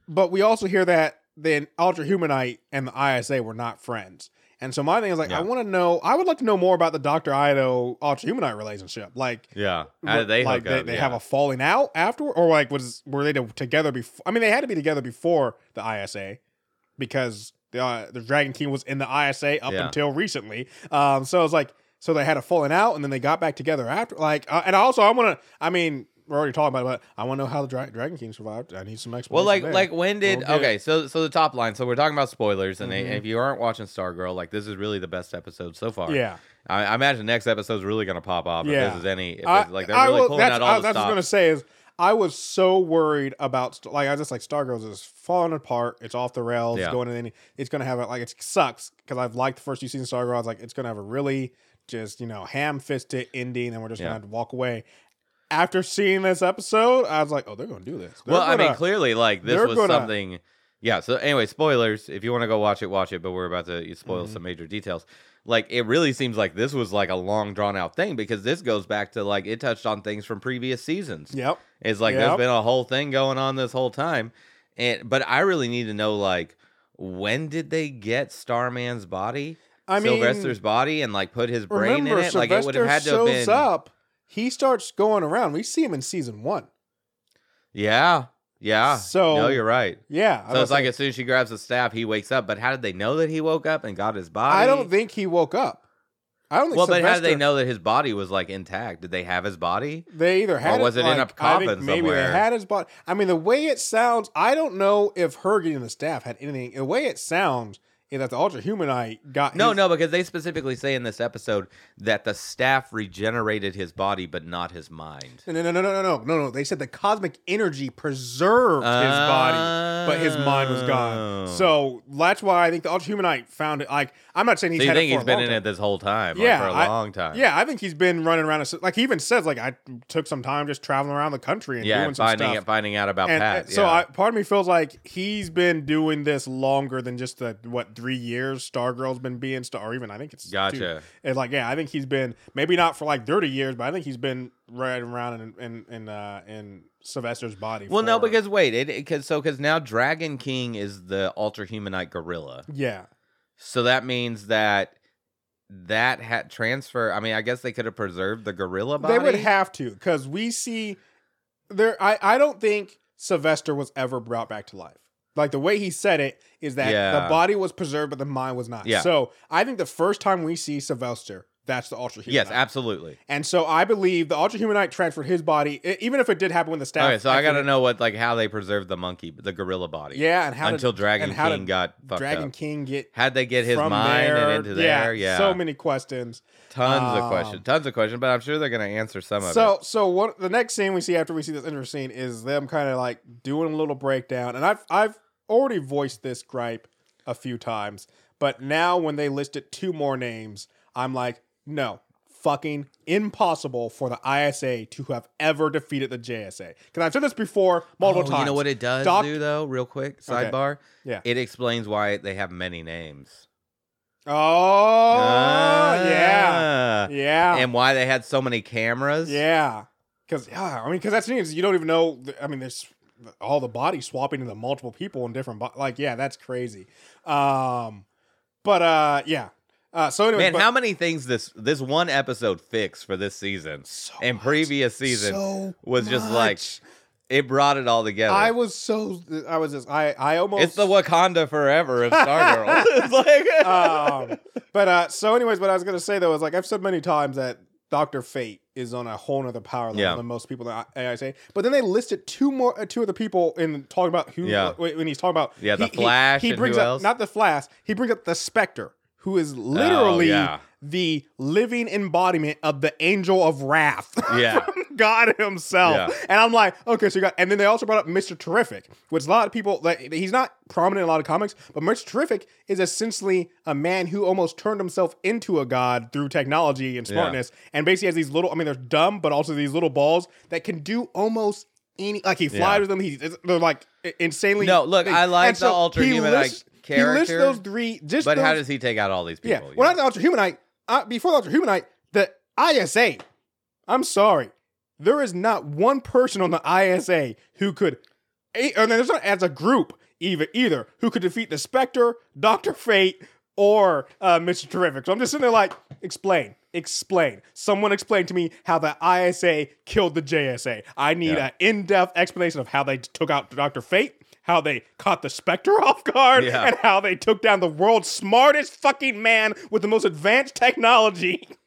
But we also hear that the Ultra Humanite and the ISA were not friends. And so my thing is like, Yeah. I want to know. I would like to know more about the Doctor Ito Ultra Humanite relationship. Like, yeah, how did they like up? they, yeah. have a falling out afterward, or like was were they together before? I mean, they had to be together before the ISA because the uh, the Dragon King was in the ISA up Yeah. until recently. Um, so it's like so they had a falling out, and then they got back together after. Like, uh, and also I want to. I mean, we're already talking about it, but I want to know how the Dra- Dragon King survived. I need some explanation. well, like there. like when did We'll okay? So so the top line. So we're talking about spoilers, and Mhm. if you aren't watching Stargirl, like this is really the best episode so far. yeah. I, I imagine the next episode's really gonna pop off. Yeah. If this is any, if I, it's, like they're I really will- pulling out all I, the that's what I stops. was gonna say is I was so worried about like I was just like Stargirls is falling apart. It's off the rails. Yeah. It's going in. any- It's gonna have a, like it sucks because I've liked the first few seasons of Stargirl. I was like it's gonna have a really just you know ham fisted ending, and we're just Yeah. gonna have to walk away. After seeing this episode, I was like, oh, they're gonna do this. They're well, I mean, clearly, like this was gonna- something. Yeah. So anyway, spoilers. If you want to go watch it, watch it. But we're about to spoil Mhm. some major details. Like it really seems like this was like a long drawn out thing because this goes back to like it touched on things from previous seasons. Yep. It's like Yep. there's been a whole thing going on this whole time, and but I really need to know like when did they get Starman's body, I mean, Sylvester's body, and like put his brain remember in it? Like it would have Sylvester had to have been. up. He starts going around. We see him in season one. Yeah. Yeah. So- no, you're right. Yeah. So it's like as soon as she grabs the staff, he wakes up. But how did they know that he woke up and got his body? I don't think he woke up. I don't think. Well, but how did they know that his body was like intact? Did they have his body? They either had was it in a like, I think coffin maybe somewhere? they had his body. I mean, the way it sounds, I don't know if her getting the staff had anything. The way it sounds is that the Ultra Humanite got No, his- no, because they specifically say in this episode that the staff regenerated his body, but not his mind. No, no, no, no, no, no, no, no. They said the cosmic energy preserved his body, but his mind was gone. Oh. So that's why I think the Ultra Humanite found it. Like, I'm not saying he's So you think it he's a been in time. it this whole time? Yeah, like for a I- long time. Yeah, I think he's been running around. Like he even says, like I took some time just traveling around the country and yeah, doing and some finding stuff. finding out about and, Pat. and so yeah. I, part of me feels like he's been doing this longer than just the what three years Stargirl's been being star, or even I think it's two. Gotcha. It's like yeah, I think he's been maybe not for like thirty years, but I think he's been right around in in in, uh, in Sylvester's body. well, no, because wait, it because so because now Dragon King is the Ultra Humanite gorilla. yeah, So that means that that had transfer. I mean, I guess they could have preserved the gorilla body. they would have to because we see there. I I don't think Sylvester was ever brought back to life. Like the way he said it is that Yeah. the body was preserved, but the mind was not. Yeah. So I think the first time we see Sylvester, that's the Ultra Humanite. Yes, absolutely. And so I believe the Ultra Humanite transferred his body, even if it did happen when the staff. Okay, so I got to know what like how they preserved the monkey, the gorilla body. Yeah, and how until did, Dragon how King got fucked Dragon up. King get How'd they get his mind there? and into there? Yeah, so many questions. tons of Um, questions, tons of questions. But I'm sure they're gonna answer some of So, it. So, so what the next scene we see after we see this intro scene is them kind of like doing a little breakdown, and I've I've already voiced this gripe a few times, but now when they listed two more names, I'm like, no, fucking impossible for the ISA to have ever defeated the JSA. Because I've said this before multiple Oh, times. You know what it does Doc- do though, real quick, Okay. sidebar? Yeah. It explains why they have many names. Oh, yeah. Ah. Yeah. And why they had so many cameras. Yeah, because yeah, I mean, because that's is you don't even know. I mean, there's all the bodies swapping into multiple people in different. Bo- like, yeah, that's crazy. Um, but uh, yeah. Uh, so anyway, Man, but, how many things this this one episode fixed for this season so and much, previous season so was just like it brought it all together. I was so I was just I I almost it's the Wakanda forever of Stargirl. it's like um, but uh, so anyways, what I was gonna say though is like I've said many times that Doctor Fate is on a whole nother power level Yeah. than most people that I, I say. But then they listed two more, uh, two of the people in talking about who. Yeah. when when he's talking about Yeah, the he- he- Flash He, and brings up else? not the Flash. He brings up the Spectre, who is literally Oh, yeah. the living embodiment of the Angel of Wrath. Yeah. God himself. Yeah. And I'm like, okay, so you got, and then they also brought up Mr. Terrific, which a lot of people, like, he's not prominent in a lot of comics, but Mr. Terrific is essentially a man who almost turned himself into a god through technology and Yeah. smartness. And basically has these little, I mean, they're dumb, but also these little balls that can do almost any, like he flies Yeah. with them. He's, they're like insanely. No, look. I like And the so Ultra he Humanite lists- He lists those three, just but how does he take out all these people? yeah. Well, not the Ultra Humanite. Uh, before the Ultra Humanite, the ISA. I'm sorry. There is not one person on the ISA who could, or there's not as a group either, either who could defeat the Spectre, Doctor Fate, or uh, Mr. Terrific. So I'm just sitting there like, explain, explain. Someone explain to me how the ISA killed the JSA. I need Yeah. an in-depth explanation of how they took out Doctor Fate. How they caught the Spectre off guard Yeah. and how they took down the world's smartest fucking man with the most advanced technology.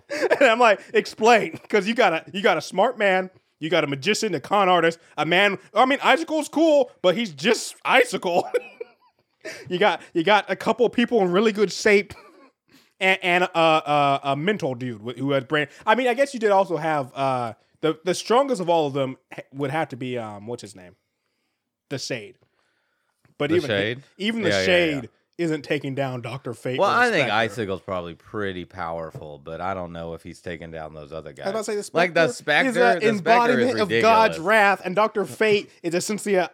and I'm like, explain, because you got a you got a smart man, you got a magician, a con artist, a man. I mean, Icicle's cool, but he's just Icicle. you got you got a couple people in really good shape. And, and a, a, a mental dude who has brain. I mean, I guess you did also have uh, the the strongest of all of them would have to be um, what's his name, the Shade. But The even Shade? even the Yeah, yeah, Shade yeah. Isn't taking down Doctor Fate. Well, I think Spectre. Icicle's probably pretty powerful, but I don't know if he's taking down those other guys. I was say the like the Spectre is Spectre, an embodiment of. God's wrath, and Doctor Fate is essentially a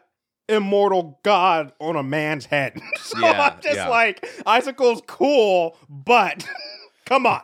immortal God on a man's head. so Yeah, I'm just yeah. like Icicle's cool, but come on.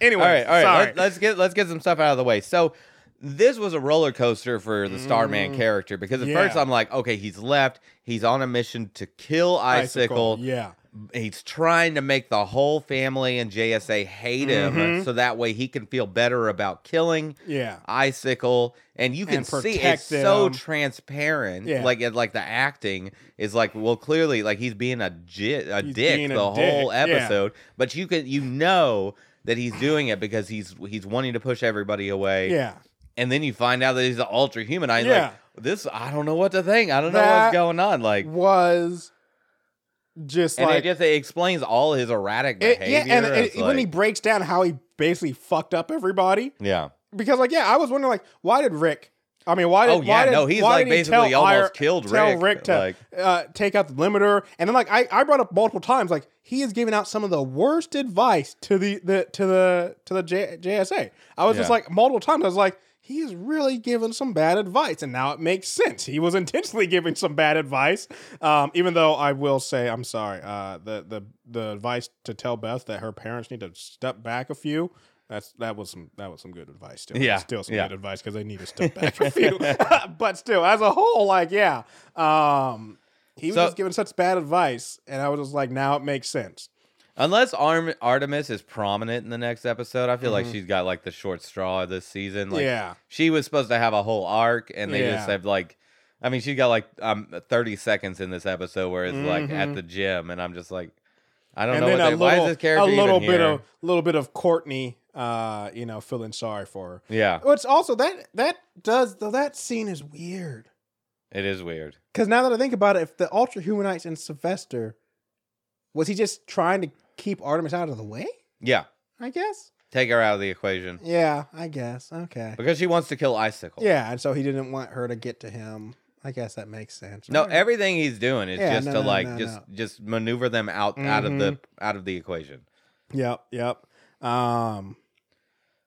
anyway, all right, all right. sorry. Let, us get let's get some stuff out of the way. So this was a roller coaster for the Starman character because at first Mm. I'm like, okay, he's left. He's on a mission to kill Icicle. yeah. He's trying to make the whole family and JSA hate him Mhm. so that way he can feel better about killing Yeah. Icicle, and you can And see it's so transparent. Yeah. Like, like the acting is like, well, clearly, like he's being a, He's dick being a the whole dick, yeah. episode, but you can, you know that he's doing it because he's he's wanting to push everybody away. Yeah. And then you find out that he's an ultra human. I Yeah. like this. I don't know what to think. I don't know what's going on. Like, Was just and like it just it explains all his erratic it- behavior. yeah, and it, when he breaks down how he basically fucked up everybody. yeah. because like yeah, I was wondering like why did Rick? I mean, why did? Oh, yeah, why did, no, he's, like, he basically almost Ira- killed tell Rick, Rick to like- uh, take out the limiter, and then like I, I brought up multiple times like he is giving out some of the worst advice to the, the to the to the J, JSA. I was just like multiple times I was like he is really giving some bad advice, and now it makes sense. He was intentionally giving some bad advice. Um, even though I will say I'm sorry, uh, the the the advice to tell Beth that her parents need to step back a few. That's that was some that was some good advice. Still, Yeah, still some yeah. good advice because they need to step back a few. but still, as a whole, like yeah, um, he was So- just giving such bad advice, and I was just like, now it makes sense. Unless Arm- Artemis is prominent in the next episode, I feel like she's got like the short straw of this season. Like Mm-hmm. yeah, she was supposed to have a whole arc, and they just Yeah. have like, I mean, she got like um 30 seconds in this episode where it's like at Mhm. the gym, and I'm just like, I don't and know then what a they, why is little, this character a little even bit here? of little bit of Courtney, uh, you know, feeling sorry for her. yeah, it's also that that does though that scene is weird it is weird. because now that I think about it, if the Ultra Humanites and Sylvester, was he just trying to keep Artemis out of the way? Yeah, I guess. take her out of the equation Yeah, I guess. Okay. because she wants to kill Icicle. Yeah, and so he didn't want her to get to him. I guess that makes sense. No, Alright. everything he's doing is Yeah, just no, to no, like no, just just maneuver them out out of Mm-hmm. the out of the equation. Yep, yep. Um,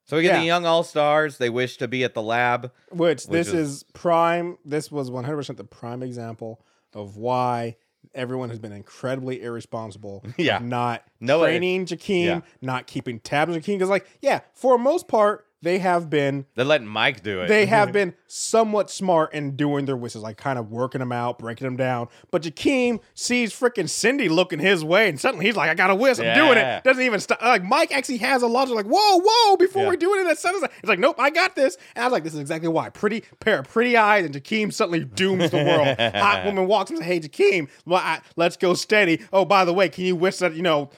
So we get Yeah. the young all stars. They wish to be at the lab. which, Which this is- is prime. This was 100% the prime example of why everyone has been incredibly irresponsible. Yeah. not No, training Jakeem, yeah. not keeping tabs on Jakeem. Because, like, yeah, for most part, they have been They're letting Mike do it. they have been somewhat smart in doing their wishes, like kind of working them out, breaking them down. But Jakeem sees freaking Cindy looking his way, and suddenly he's like, "I got a wish, I'm doing it." Doesn't even stop. Like Mike actually has a logic, like, "Whoa, whoa!" Before Yeah. we do it in that sentence, it's like, "Nope, I got this." And I was like, "This is exactly why." Pretty pair of pretty eyes, and Jakeem suddenly dooms the world. Hot woman walks and says, "Hey, Jakeem, well, I- let's go steady." Oh, by the way, can you wish that you know?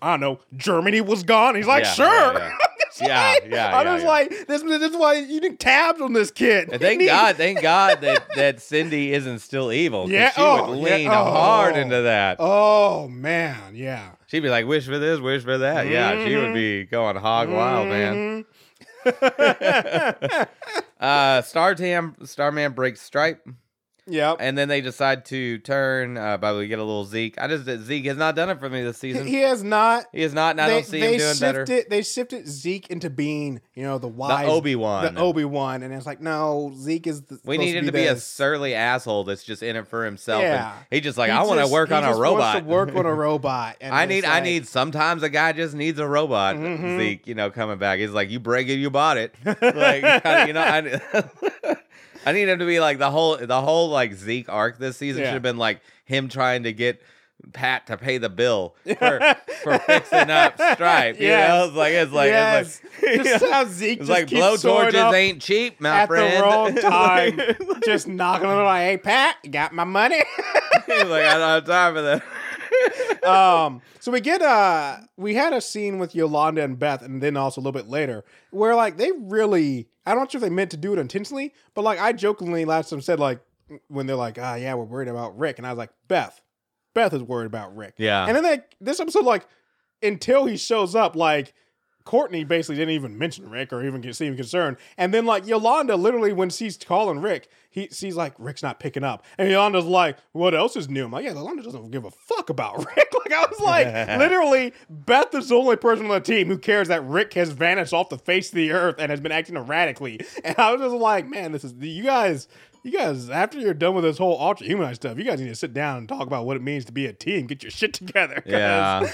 I don't know, Germany was gone. He's like, Yeah, sure. Yeah, yeah. I'm Yeah, like- yeah, yeah, yeah. like, this, this is why you need tabs on this kid. And thank God, thank God that, that Cindy isn't still evil. Yeah, she oh, would yeah, lean oh. hard into that. Oh man, yeah. She'd be like, wish for this, wish for that. Yeah, she Mm-hmm. would be going hog wild, man. Uh, Startam, Starman breaks Stripe, Yep. and then they decide to turn. Uh, by the way, we get a little Zeke. I just Zeke has not done it for me this season. He has not. He has not, and I they, don't see they him doing better. shifted, They shifted Zeke into being, you know, the wise, Obi Wan. the Obi Wan, and it's like, no, Zeke is. The, We need him to be a surly asshole that's just in it for himself. Yeah. And he just like, He I want to work on a robot. To work on a robot. I need, I need. Sometimes a guy just needs a robot. Mhm. Zeke, you know, coming back. He's like, you break it, you bought it. like, you know, I, I need him to be like the whole, the whole like Zeke arc this season Yeah. should have been like him trying to get Pat to pay the bill for for fixing up Stripe. You Yes. know, it's like it's like yes. it's like. just how Zeke It's just like keeps soaring blowtorches ain't cheap, my at friend. the wrong time. Just knocking on the door, like, hey Pat, you got my money. He's like, I don't have time for that. um, so we get uh we had a scene with Yolanda and Beth, and then also a little bit later, where like they really I'm not sure if they meant to do it intentionally, but like I jokingly last time said like when they're like, ah yeah, we're worried about Rick, and I was like, Beth, Beth is worried about Rick. Yeah. And then they this episode, like, until he shows up, like Courtney basically didn't even mention Rick or even seem concerned. And then like Yolanda, literally when she's calling Rick, he she's like, Rick's not picking up. And Yolanda's like, what else is new? I'm like, yeah, Yolanda doesn't give a fuck about Rick. like I was like, literally, Beth is the only person on the team who cares that Rick has vanished off the face of the earth and has been acting erratically. And I was just like, man, this is you guys. You guys, after you're done with this whole ultra humanized stuff, you guys need to sit down and talk about what it means to be a team. Get your shit together. Yeah.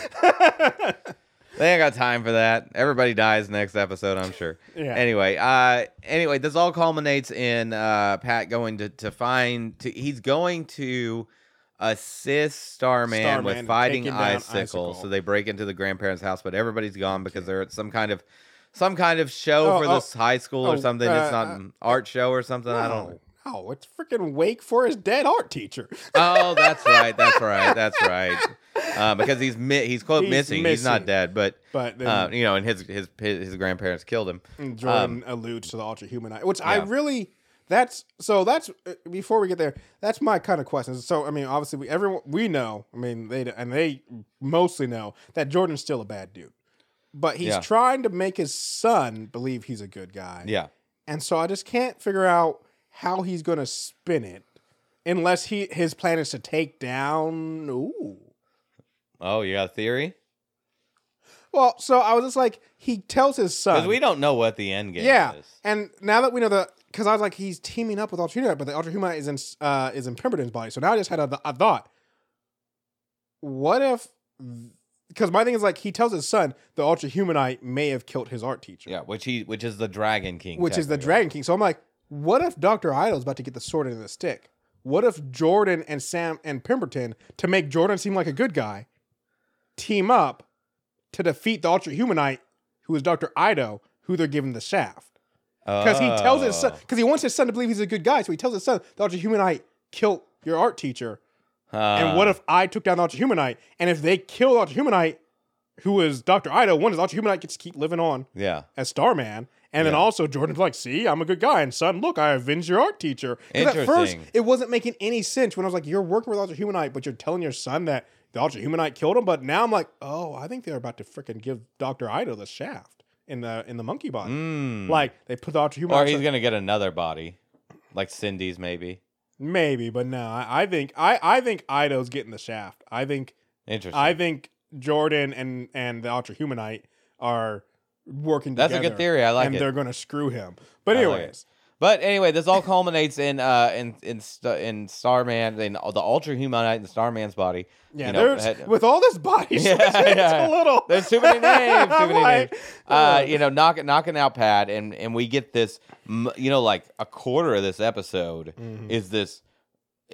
They ain't got time for that. Everybody dies next episode, I'm sure. Yeah. Anyway, uh anyway, this all culminates in uh Pat going to to find to he's going to assist Starman, Starman with fighting down Icicle. Icicle. So they break into the grandparents' house, but everybody's gone because they're at some kind of some kind of show Oh, for oh, this high school oh, or something. it's uh, not uh, an art show or something. I don't no, it's freaking wake for his dead art teacher. Oh, that's right. That's right. That's right. Uh, because he's mi- he's quote He's missing. He's not dead, but But then uh, you know, and his his his, his grandparents killed him. Jordan alludes to the ultra humanite, which I um, really. That's so. That's uh, before we get there. That's my kind of question. So I mean, obviously, we everyone we know. I mean, they and they mostly know that Jordan's still a bad dude, but he's Yeah. trying to make his son believe he's a good guy. Yeah. and so I just can't figure out how he's going to spin it, unless he his plan is to take down. Ooh. Oh, you got a theory? Well, so I was just like, he tells his son. Because we don't know what the end game yeah, is. and now that we know the, because I was like, he's teaming up with Ultra Humanite, but the Ultra Humanite is in uh, is in Pemberton's body. So now I just had a, a thought. What if? Because my thing is like, he tells his son the Ultra Humanite may have killed his art teacher, Yeah, which he which is the Dragon King. which is the. Dragon King. So I'm like, what if Doctor Ito's about to get the sword into the stick? What if Jordan and Sam and Pemberton, to make Jordan seem like a good guy, team up to defeat the Ultra Humanite, who is Doctor Ito, who they're giving the shaft? because he tells his son because he wants his son to believe he's a good guy. So he tells his son the Ultra Humanite killed your art teacher. and Uh, what if I took down the Ultra Humanite? And if they kill the Ultra Humanite, who is Doctor Ito, one is Ultra Humanite gets to keep living on Yeah. as Starman. And then also Jordan's like, see, I'm a good guy. And son, look, I avenged your art teacher. 'Cause at first, it wasn't making any sense when I was like, you're working with Ultra Humanite, but you're telling your son that the Ultra Humanite killed him. But now I'm like, oh, I think they're about to freaking give Doctor Ito the shaft in the in the monkey body. Mm. Like they put the Ultra Humanite. or he's gonna get another body, like Cindy's maybe. Maybe, but no, I, I think I, I think Ito's getting the shaft. I think Interesting. I think Jordan and and the Ultra Humanite are working That's a good theory. I like and it. they're going to screw him. But like anyways, But anyway, this all culminates in uh in in in Starman in the Ultra Humanite in Starman's body. yeah, You know, there's had- with all this body Yeah, it's yeah. a little. There's too many names. Too many like, names. Uh, you know, knocking knocking out Pat, and and we get this. You know, like a quarter of this episode Mhm. is this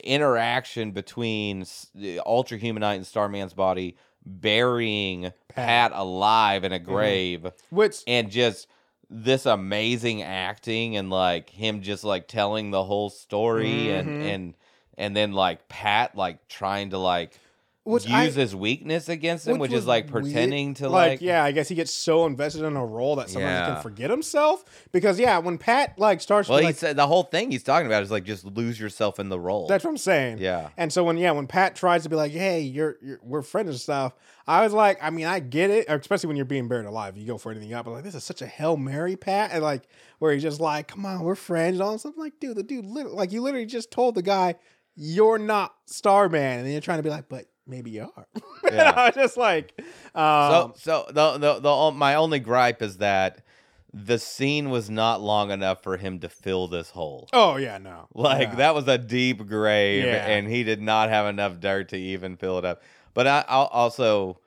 interaction between the Ultra Humanite and Starman's body burying Pat, alive in a grave, Which and just this amazing acting and like him just like telling the whole story and Mhm. and and then like Pat like trying to like Which use I- his weakness against him, which which, is like weird. pretending to like, like, yeah, I guess he gets so invested in a role that sometimes he can forget himself. Because yeah, when Pat like starts, Well, he like, said the whole thing he's talking about is like just lose yourself in the role. that's what I'm saying. yeah, And so when yeah, when Pat tries to be like, "Hey, you're, you're we're friends and stuff," I was like, I mean, I get it, especially when you're being buried alive, you go for anything up. But like, this is such a hail mary, Pat, and like where he's just like, "Come on, we're friends," and all this stuff. Like, dude, the dude, like you literally just told the guy, "You're not Starman," and then you're trying to be like, "But maybe you are." And I was just like, um, so so the, the the my only gripe is that the scene was not long enough for him to fill this hole. oh yeah, no, Like Yeah. that was a deep grave, Yeah. and he did not have enough dirt to even fill it up. But I I'll also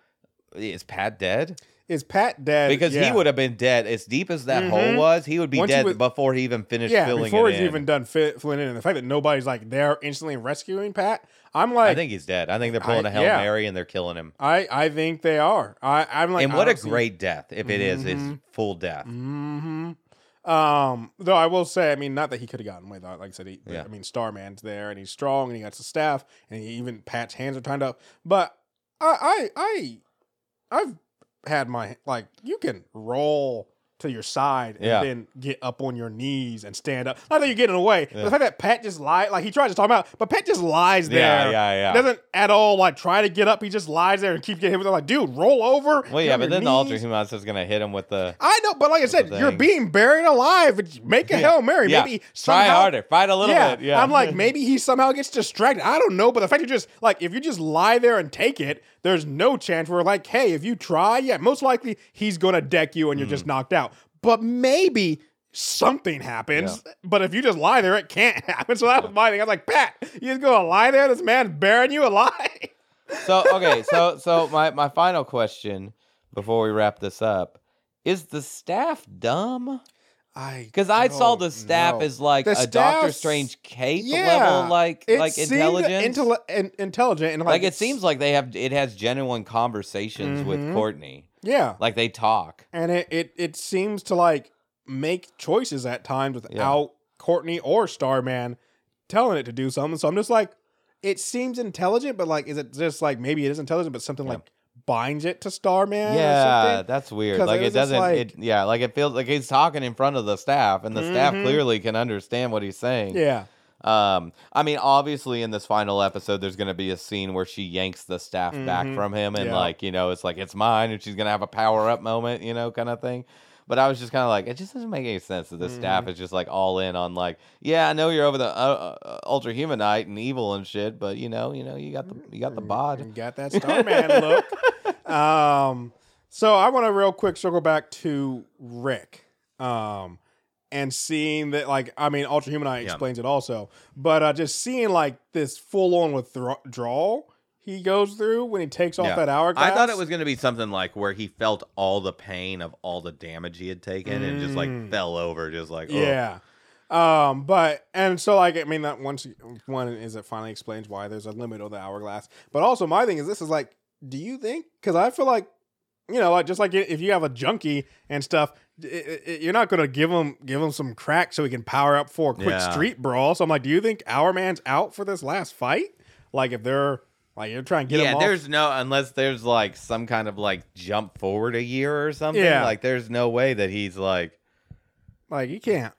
is Pat dead? Is Pat dead? Because Yeah. he would have been dead as deep as that hole Mhm. was. He would be Once dead was- before he even finished filling it. yeah, filling before he's in. even done fit, filling in, and the fact that nobody's like there instantly rescuing Pat, I'm like, I think he's dead. I think they're pulling I- a hail yeah. mary and they're killing him. I I think they are. I I'm like, and what a great death! If it is, it's Mhm. full death. hmm Um, though I will say, I mean, not that he could have gotten away. Though, like I said, he, Yeah. I mean, Starman's there and he's strong and he got the staff and he even Pat's hands are tied up. But I I I I've had my like you can roll to your side and Yeah. then get up on your knees and stand up. Not that you're getting away. Yeah. The fact that Pat just lies, like he tries to talk about, but Pat just lies there. Yeah, yeah, yeah. Doesn't at all like try to get up. He just lies there and keeps getting hit with it. Like, dude, roll over. Well, yeah, but then the Ultra knees. Humanite is gonna hit him with the I know, but like I said, the you're being buried alive. Make a Yeah. hail mary. Yeah. Maybe try harder, fight a little yeah, bit. Yeah, I'm like maybe he somehow gets distracted. I don't know, but the fact you just like if you just lie there and take it, there's no chance we're like, hey, if you try, yeah, most likely he's gonna deck you and you're Mm. just knocked out. But maybe something happens. But if you just lie there, it can't happen. So that was my thing. I was like, Pat, you just gonna lie there? This man's bearing you alive. so okay, so so my my final question before we wrap this up is the staff dumb? I Because I saw the staff know. as like The a Doctor Strange cape Yeah. level, like like seemed intelligence. intelli- in- intelligent, and like, like it seems like they have it has genuine conversations Mhm. with Courtney. yeah. Like they talk. and it, it it seems to like make choices at times without Courtney or Starman telling it to do something. So I'm just like, it seems intelligent, but like, is it just like maybe it is intelligent, but something Yeah. like binds it to Starman? Yeah, that's weird. Like it it, doesn't. like- it yeah, like it feels like he's talking in front of the staff, and the staff Mhm. clearly can understand what he's saying. yeah, Um, I mean, obviously, in this final episode, there's going to be a scene where she yanks the staff back Mhm. from him, and Yeah. like you know, it's like it's mine, and she's going to have a power up moment, you know, kind of thing. But I was just kind of like, it just doesn't make any sense that the Mm-hmm. staff is just like all in on like, yeah, I know you're over the uh, uh, ultra humanite and evil and shit, but you know, you know, you got the you got the bod, You got that Starman look. Um, so I want to real quick circle back to Rick. Um, and seeing that, like, I mean, Ultra Humanite Yeah. explains it also, but uh, just seeing like this full on withdrawal he goes through when he takes off Yeah. that hourglass. I thought it was going to be something like where he felt all the pain of all the damage he had taken and just like Mm. fell over, just like, oh. Yeah. Um, but and so like I mean that once one is it finally explains why there's a limit of the hourglass. But also my thing is this is like, do you think? Because I feel like you know, like just like if you have a junkie and stuff, i- i- i- you're not gonna give him give him some crack so he can power up for a quick Yeah. street brawl. So I'm like, do you think Hourman's out for this last fight? Like if they're like you're trying to get yeah, there's no unless there's like some kind of like jump forward a year or something. Yeah. Like there's no way that he's like like you can't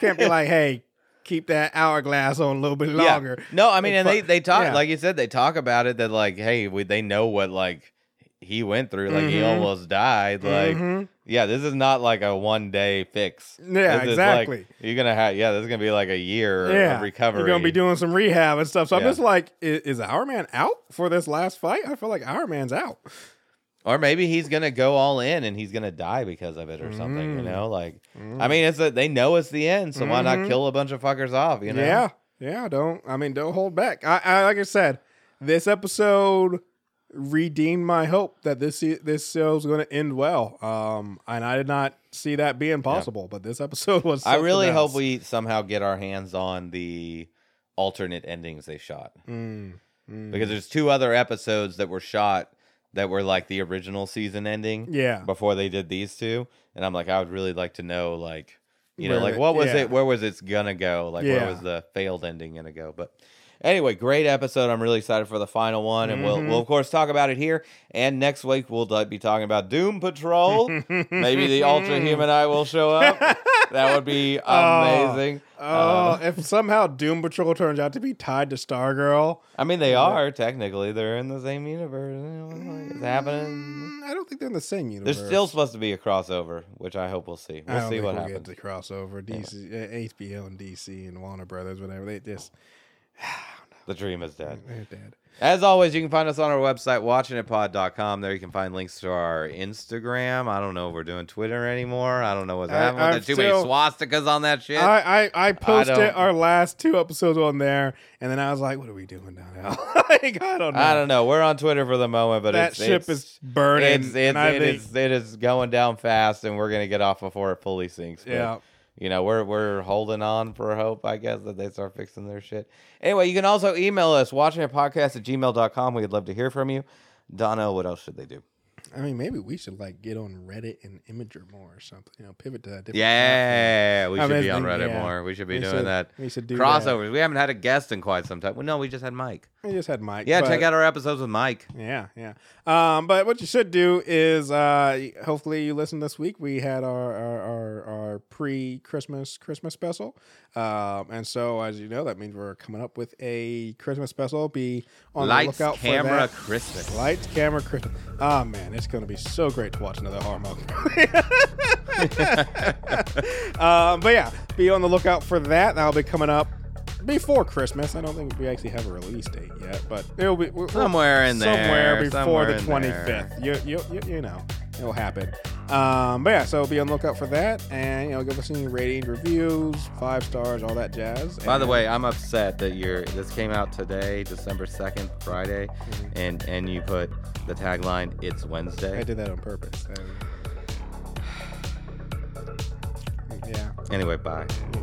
can't be like, hey, keep that hourglass on a little bit Yeah. longer. No, I mean and they they talk yeah. like you said they talk about it that like hey, we, they know what like he went through like he Mhm. almost died like Mhm. yeah, this is not like a one day fix. Yeah, This is, like, exactly. you're to have yeah, this is to be like a year yeah, of recovery. You're gonna be doing some rehab and stuff. So I'm just like, is, is Hourman out for this last fight? I feel like Hourman's out. Or maybe he's gonna go all in and he's gonna die because of it or something. You Mm. know, like I mean, it's a, they know it's the end, so why not Mhm. kill a bunch of fuckers off? You know? Yeah, yeah. Don't I mean don't hold back. I, I like I said, this episode redeemed my hope that this this show's going to end well. Um, and I did not see that being possible, but this episode was. I really something hope we somehow get our hands on the alternate endings they shot Mm, mm. because there's two other episodes that were shot that were like the original season ending yeah, before they did these two, and I'm like, I would really like to know, like, you know, like the- what was yeah. it? Where was it's gonna go? Like, where was the failed ending gonna go? But anyway, great episode. I'm really excited for the final one, and we'll Mhm. we'll of course talk about it here. And next week we'll be talking about Doom Patrol. Maybe the Ultra Human Eye will show up. That would be Oh. amazing. Oh, Uh, if somehow Doom Patrol turns out to be tied to Stargirl, I mean, they are technically they're in the same universe. It's happening. mm, I don't think they're in the same universe. There's still supposed to be a crossover, which I hope we'll see. I We'll see what we'll happens. Get the crossover, DC, uh, HBO, and DC, and Warner Brothers, whatever. They just The dream is dead. they're dead. As always, you can find us on our website, watchingitpod.com. There you can find links to our Instagram. I don't know if we're doing Twitter anymore. I don't know what's I- happening. There's too still- many swastikas on that shit. I, I I posted don't- our last two episodes on there, and then I was like, "What are we doing now?" like, I don't know. I don't know. We're on Twitter for the moment, but that it's, ship it's, is burning. It's, it's, it think, is- it is going down fast, and we're gonna get off before it fully sinks. But, yeah. You know, we're we're holding on for hope, I guess, that they start fixing their shit. Anyway, you can also email us, watching a podcast at gmail.com. We'd love to hear from you. Donna, what else should they do? I mean, maybe we should like get on Reddit and Imgur more or something. You know, pivot to that. different Yeah, we I should mean, be on Reddit yeah. more. We should be We doing should- that. We should do that. Crossovers. We haven't had a guest in quite some time. Well, no, we just had Mike. We just had Mike. Yeah, but- check out our episodes with Mike. Yeah, yeah. Um, but what you should do is, uh, hopefully, you listen this week. We had our our, our, our pre Christmas Christmas special, um, and so as you know, that means we're coming up with a Christmas special. Be on Lights, the lookout camera, for that. Christmas. Lights, camera, Christmas. Oh man, it's gonna be so great to watch another horror movie. um, but yeah, be on the lookout for that. That'll be coming up before Christmas. I don't think we actually have a release date yet, but it'll be we'll- Somewhere in there. somewhere before somewhere the twenty there. fifth. You, you you you know it'll happen. Um, but yeah, so be on the lookout for that, and you know give us any ratings, reviews, five stars, all that jazz. By the way, I'm upset that you're. This came out today, December second, Friday, Mhm. and and you put the tagline "It's Wednesday." I did that on purpose. Um, yeah. Anyway, bye. yeah.